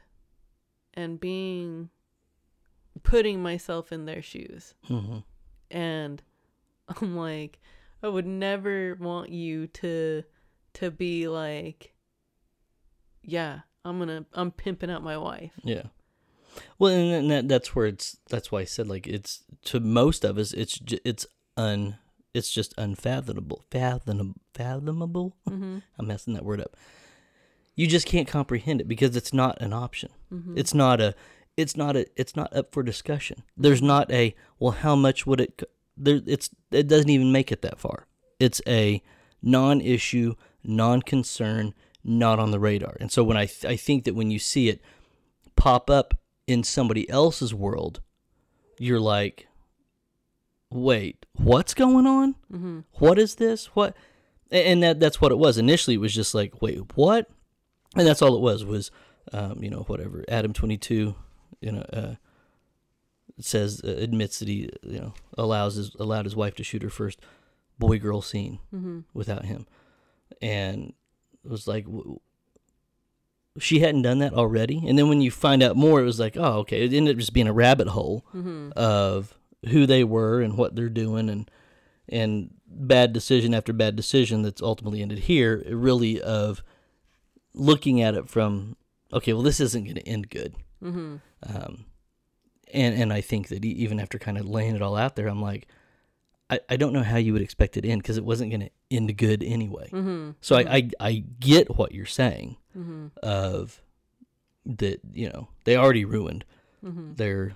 and being putting myself in their shoes hmm and I'm like, I would never want you to to be like, yeah, I'm gonna I'm pimping out my wife. Yeah. Well, and then that, that's where it's. That's why I said like it's to most of us. It's it's un. It's just unfathomable. Fathom fathomable. Mm-hmm. I'm messing that word up. You just can't comprehend it because it's not an option. Mm-hmm. It's not a. It's not a. It's not up for discussion. There's not a. Well, how much would it? There. It's. It doesn't even make it that far. It's a non-issue, non-concern, not on the radar. And so when I th- I think that when you see it pop up in somebody else's world, you're like, wait, what's going on? Mm-hmm. What is this? What? And that that's what it was. Initially, it was just like, wait, what? And that's all it was was, um, you know, whatever. Adam twenty two, you know, uh, says uh, admits that he, you know, allows his allowed his wife to shoot her first boy girl scene Mm-hmm. without him, and it was like. W- she hadn't done that already, and then when you find out more, it was like, oh, okay. It ended up just being a rabbit hole Mm-hmm. of who they were and what they're doing and and bad decision after bad decision that's ultimately ended here really of looking at it from okay well this isn't going to end good Mm-hmm. um, and and I think that even after kind of laying it all out there I'm like I, I don't know how you would expect it to end because it wasn't going to end good anyway Mm-hmm. so I, I I get what you're saying Mm-hmm. of that you know they already ruined Mm-hmm. their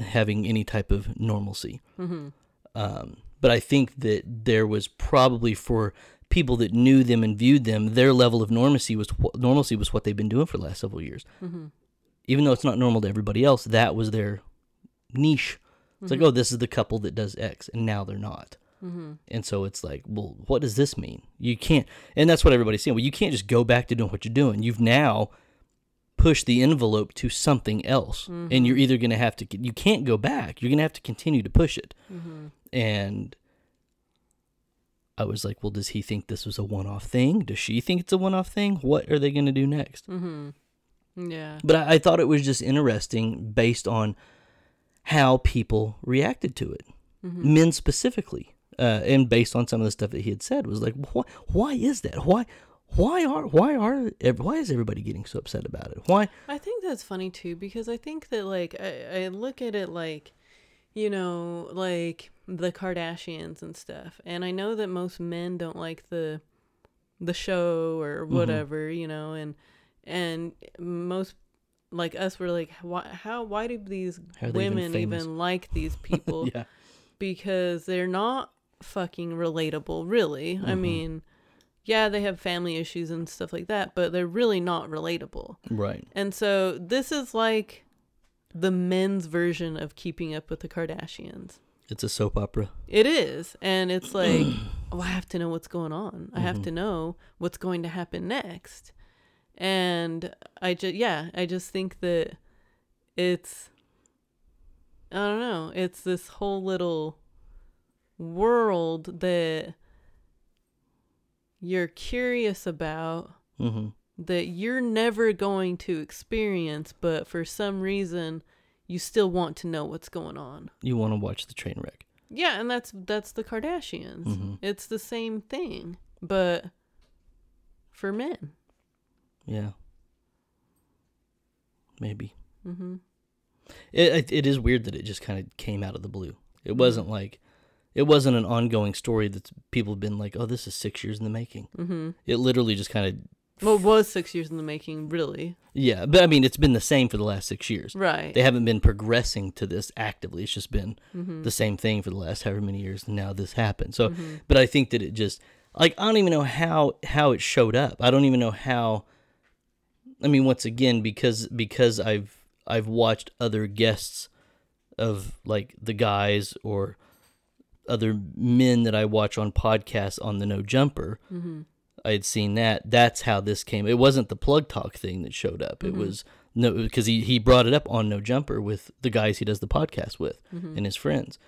having any type of normalcy. Mm-hmm. Um, but I think that there was probably for people that knew them and viewed them, their level of normalcy was normalcy was what they've been doing for the last several years. Mm-hmm. Even though it's not normal to everybody else, that was their niche. It's like, oh, this is the couple that does X, and now they're not. Mm-hmm. And so it's like, well, what does this mean? You can't, and that's what everybody's saying. Well, you can't just go back to doing what you're doing. You've now pushed the envelope to something else, and you're either going to have to, you can't go back. You're going to have to continue to push it. Mm-hmm. And I was like, well, does he think this was a one off thing? Does she think it's a one off thing? What are they going to do next? Mm-hmm. Yeah. But I, I thought it was just interesting based on how people reacted to it, Mm-hmm. men specifically, uh, and based on some of the stuff that he had said was like, why, why is that? Why, why are, why are, why is everybody getting so upset about it? Why? I think that's funny too because I think that like I, I look at it like you know like the Kardashians and stuff and I know that most men don't like the the show or whatever you know and and most like us were like why how why do these they even women even, like these people yeah. because they're not fucking relatable really i Mhm. mean yeah they have family issues and stuff like that but they're really not relatable Right. and so this is like the men's version of keeping up with the kardashians It's a soap opera. it is and it's like oh i have to know what's going on i have Mhm. to know what's going to happen next and i just yeah i just think that it's i don't know it's this whole little world that you're curious about hmm that you're never going to experience but for some reason you still want to know what's going on You want to watch the train wreck. yeah, and that's that's the Kardashians. Mhm. It's the same thing, but for men. Yeah. Maybe. hmm It, it it is weird that it just kind of came out of the blue. Mm-hmm. It wasn't like it wasn't an ongoing story that people have been like, "Oh, this is 6 years in the making." hmm It literally just kind of Well, it was six years in the making, really. yeah, but I mean, it's been the same for the last 6 years. Right. They haven't been progressing to this actively. It's just been hmm the same thing for the last however many years and now this happened. So, Mhm. but I think that it just like I don't even know how how it showed up. I don't even know how I mean, once again because because I've I've watched other guests of like the guys or other men that I watch on podcasts on the No Jumper. hmm I had seen that. That's how this came. It wasn't the plug talk thing that showed up. It Mhm. was no because he he brought it up on No Jumper with the guys he does the podcast with hmm and his friends.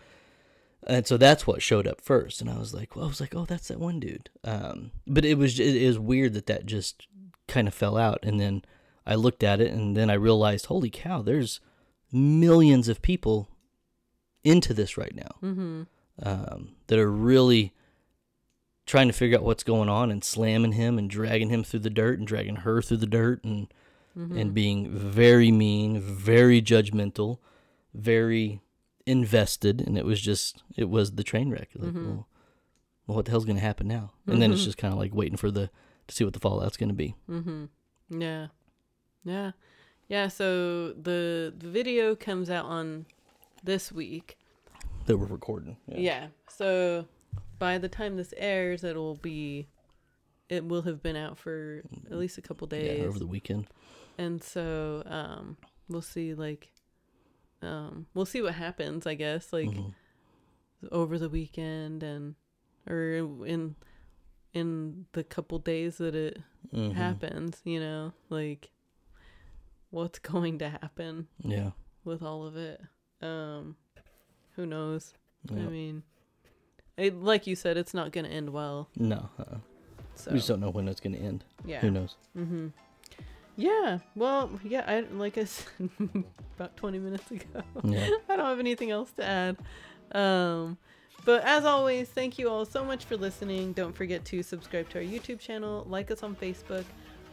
And so that's what showed up first, and I was like, well, I was like, oh, that's that one dude. Um, but it was it was weird that that just kind of fell out, and then I looked at it, and then I realized, holy cow, there's millions of people into this right now hmm um, that are really trying to figure out what's going on and slamming him and dragging him through the dirt and dragging her through the dirt and hmm and being very mean, very judgmental, very invested, and it was just it was the train wreck. Like, Mhm. well, well, what the hell's going to happen now? And then it's Mhm. just kind of like waiting for the to see what the fallout's going to be. hmm Yeah. Yeah. Yeah. So the, the video comes out on this week. That we're recording. Yeah. So by the time this airs, it'll be, it will have been out for at least a couple Yeah, days. over the weekend. and so um, we'll see. Like, um, we'll see what happens. I guess like Mhm. over the weekend and or in in the couple days that it Mhm. happens. You know, like what's going to happen Yeah. with all of it. Um, who knows? I mean, it, like you said, it's not going to end well. no, uh-uh. So we just don't know when it's going to end. yeah. Who knows? Mm-hmm. Yeah. Well, yeah. I like I said about twenty minutes ago. Yeah. I don't have anything else to add. Um, but as always, thank you all so much for listening. Don't forget to subscribe to our YouTube channel, like us on Facebook,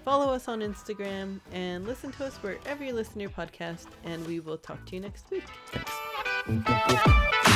follow us on Instagram, and listen to us wherever you listen to your podcast. And we will talk to you next week. Thanks. Música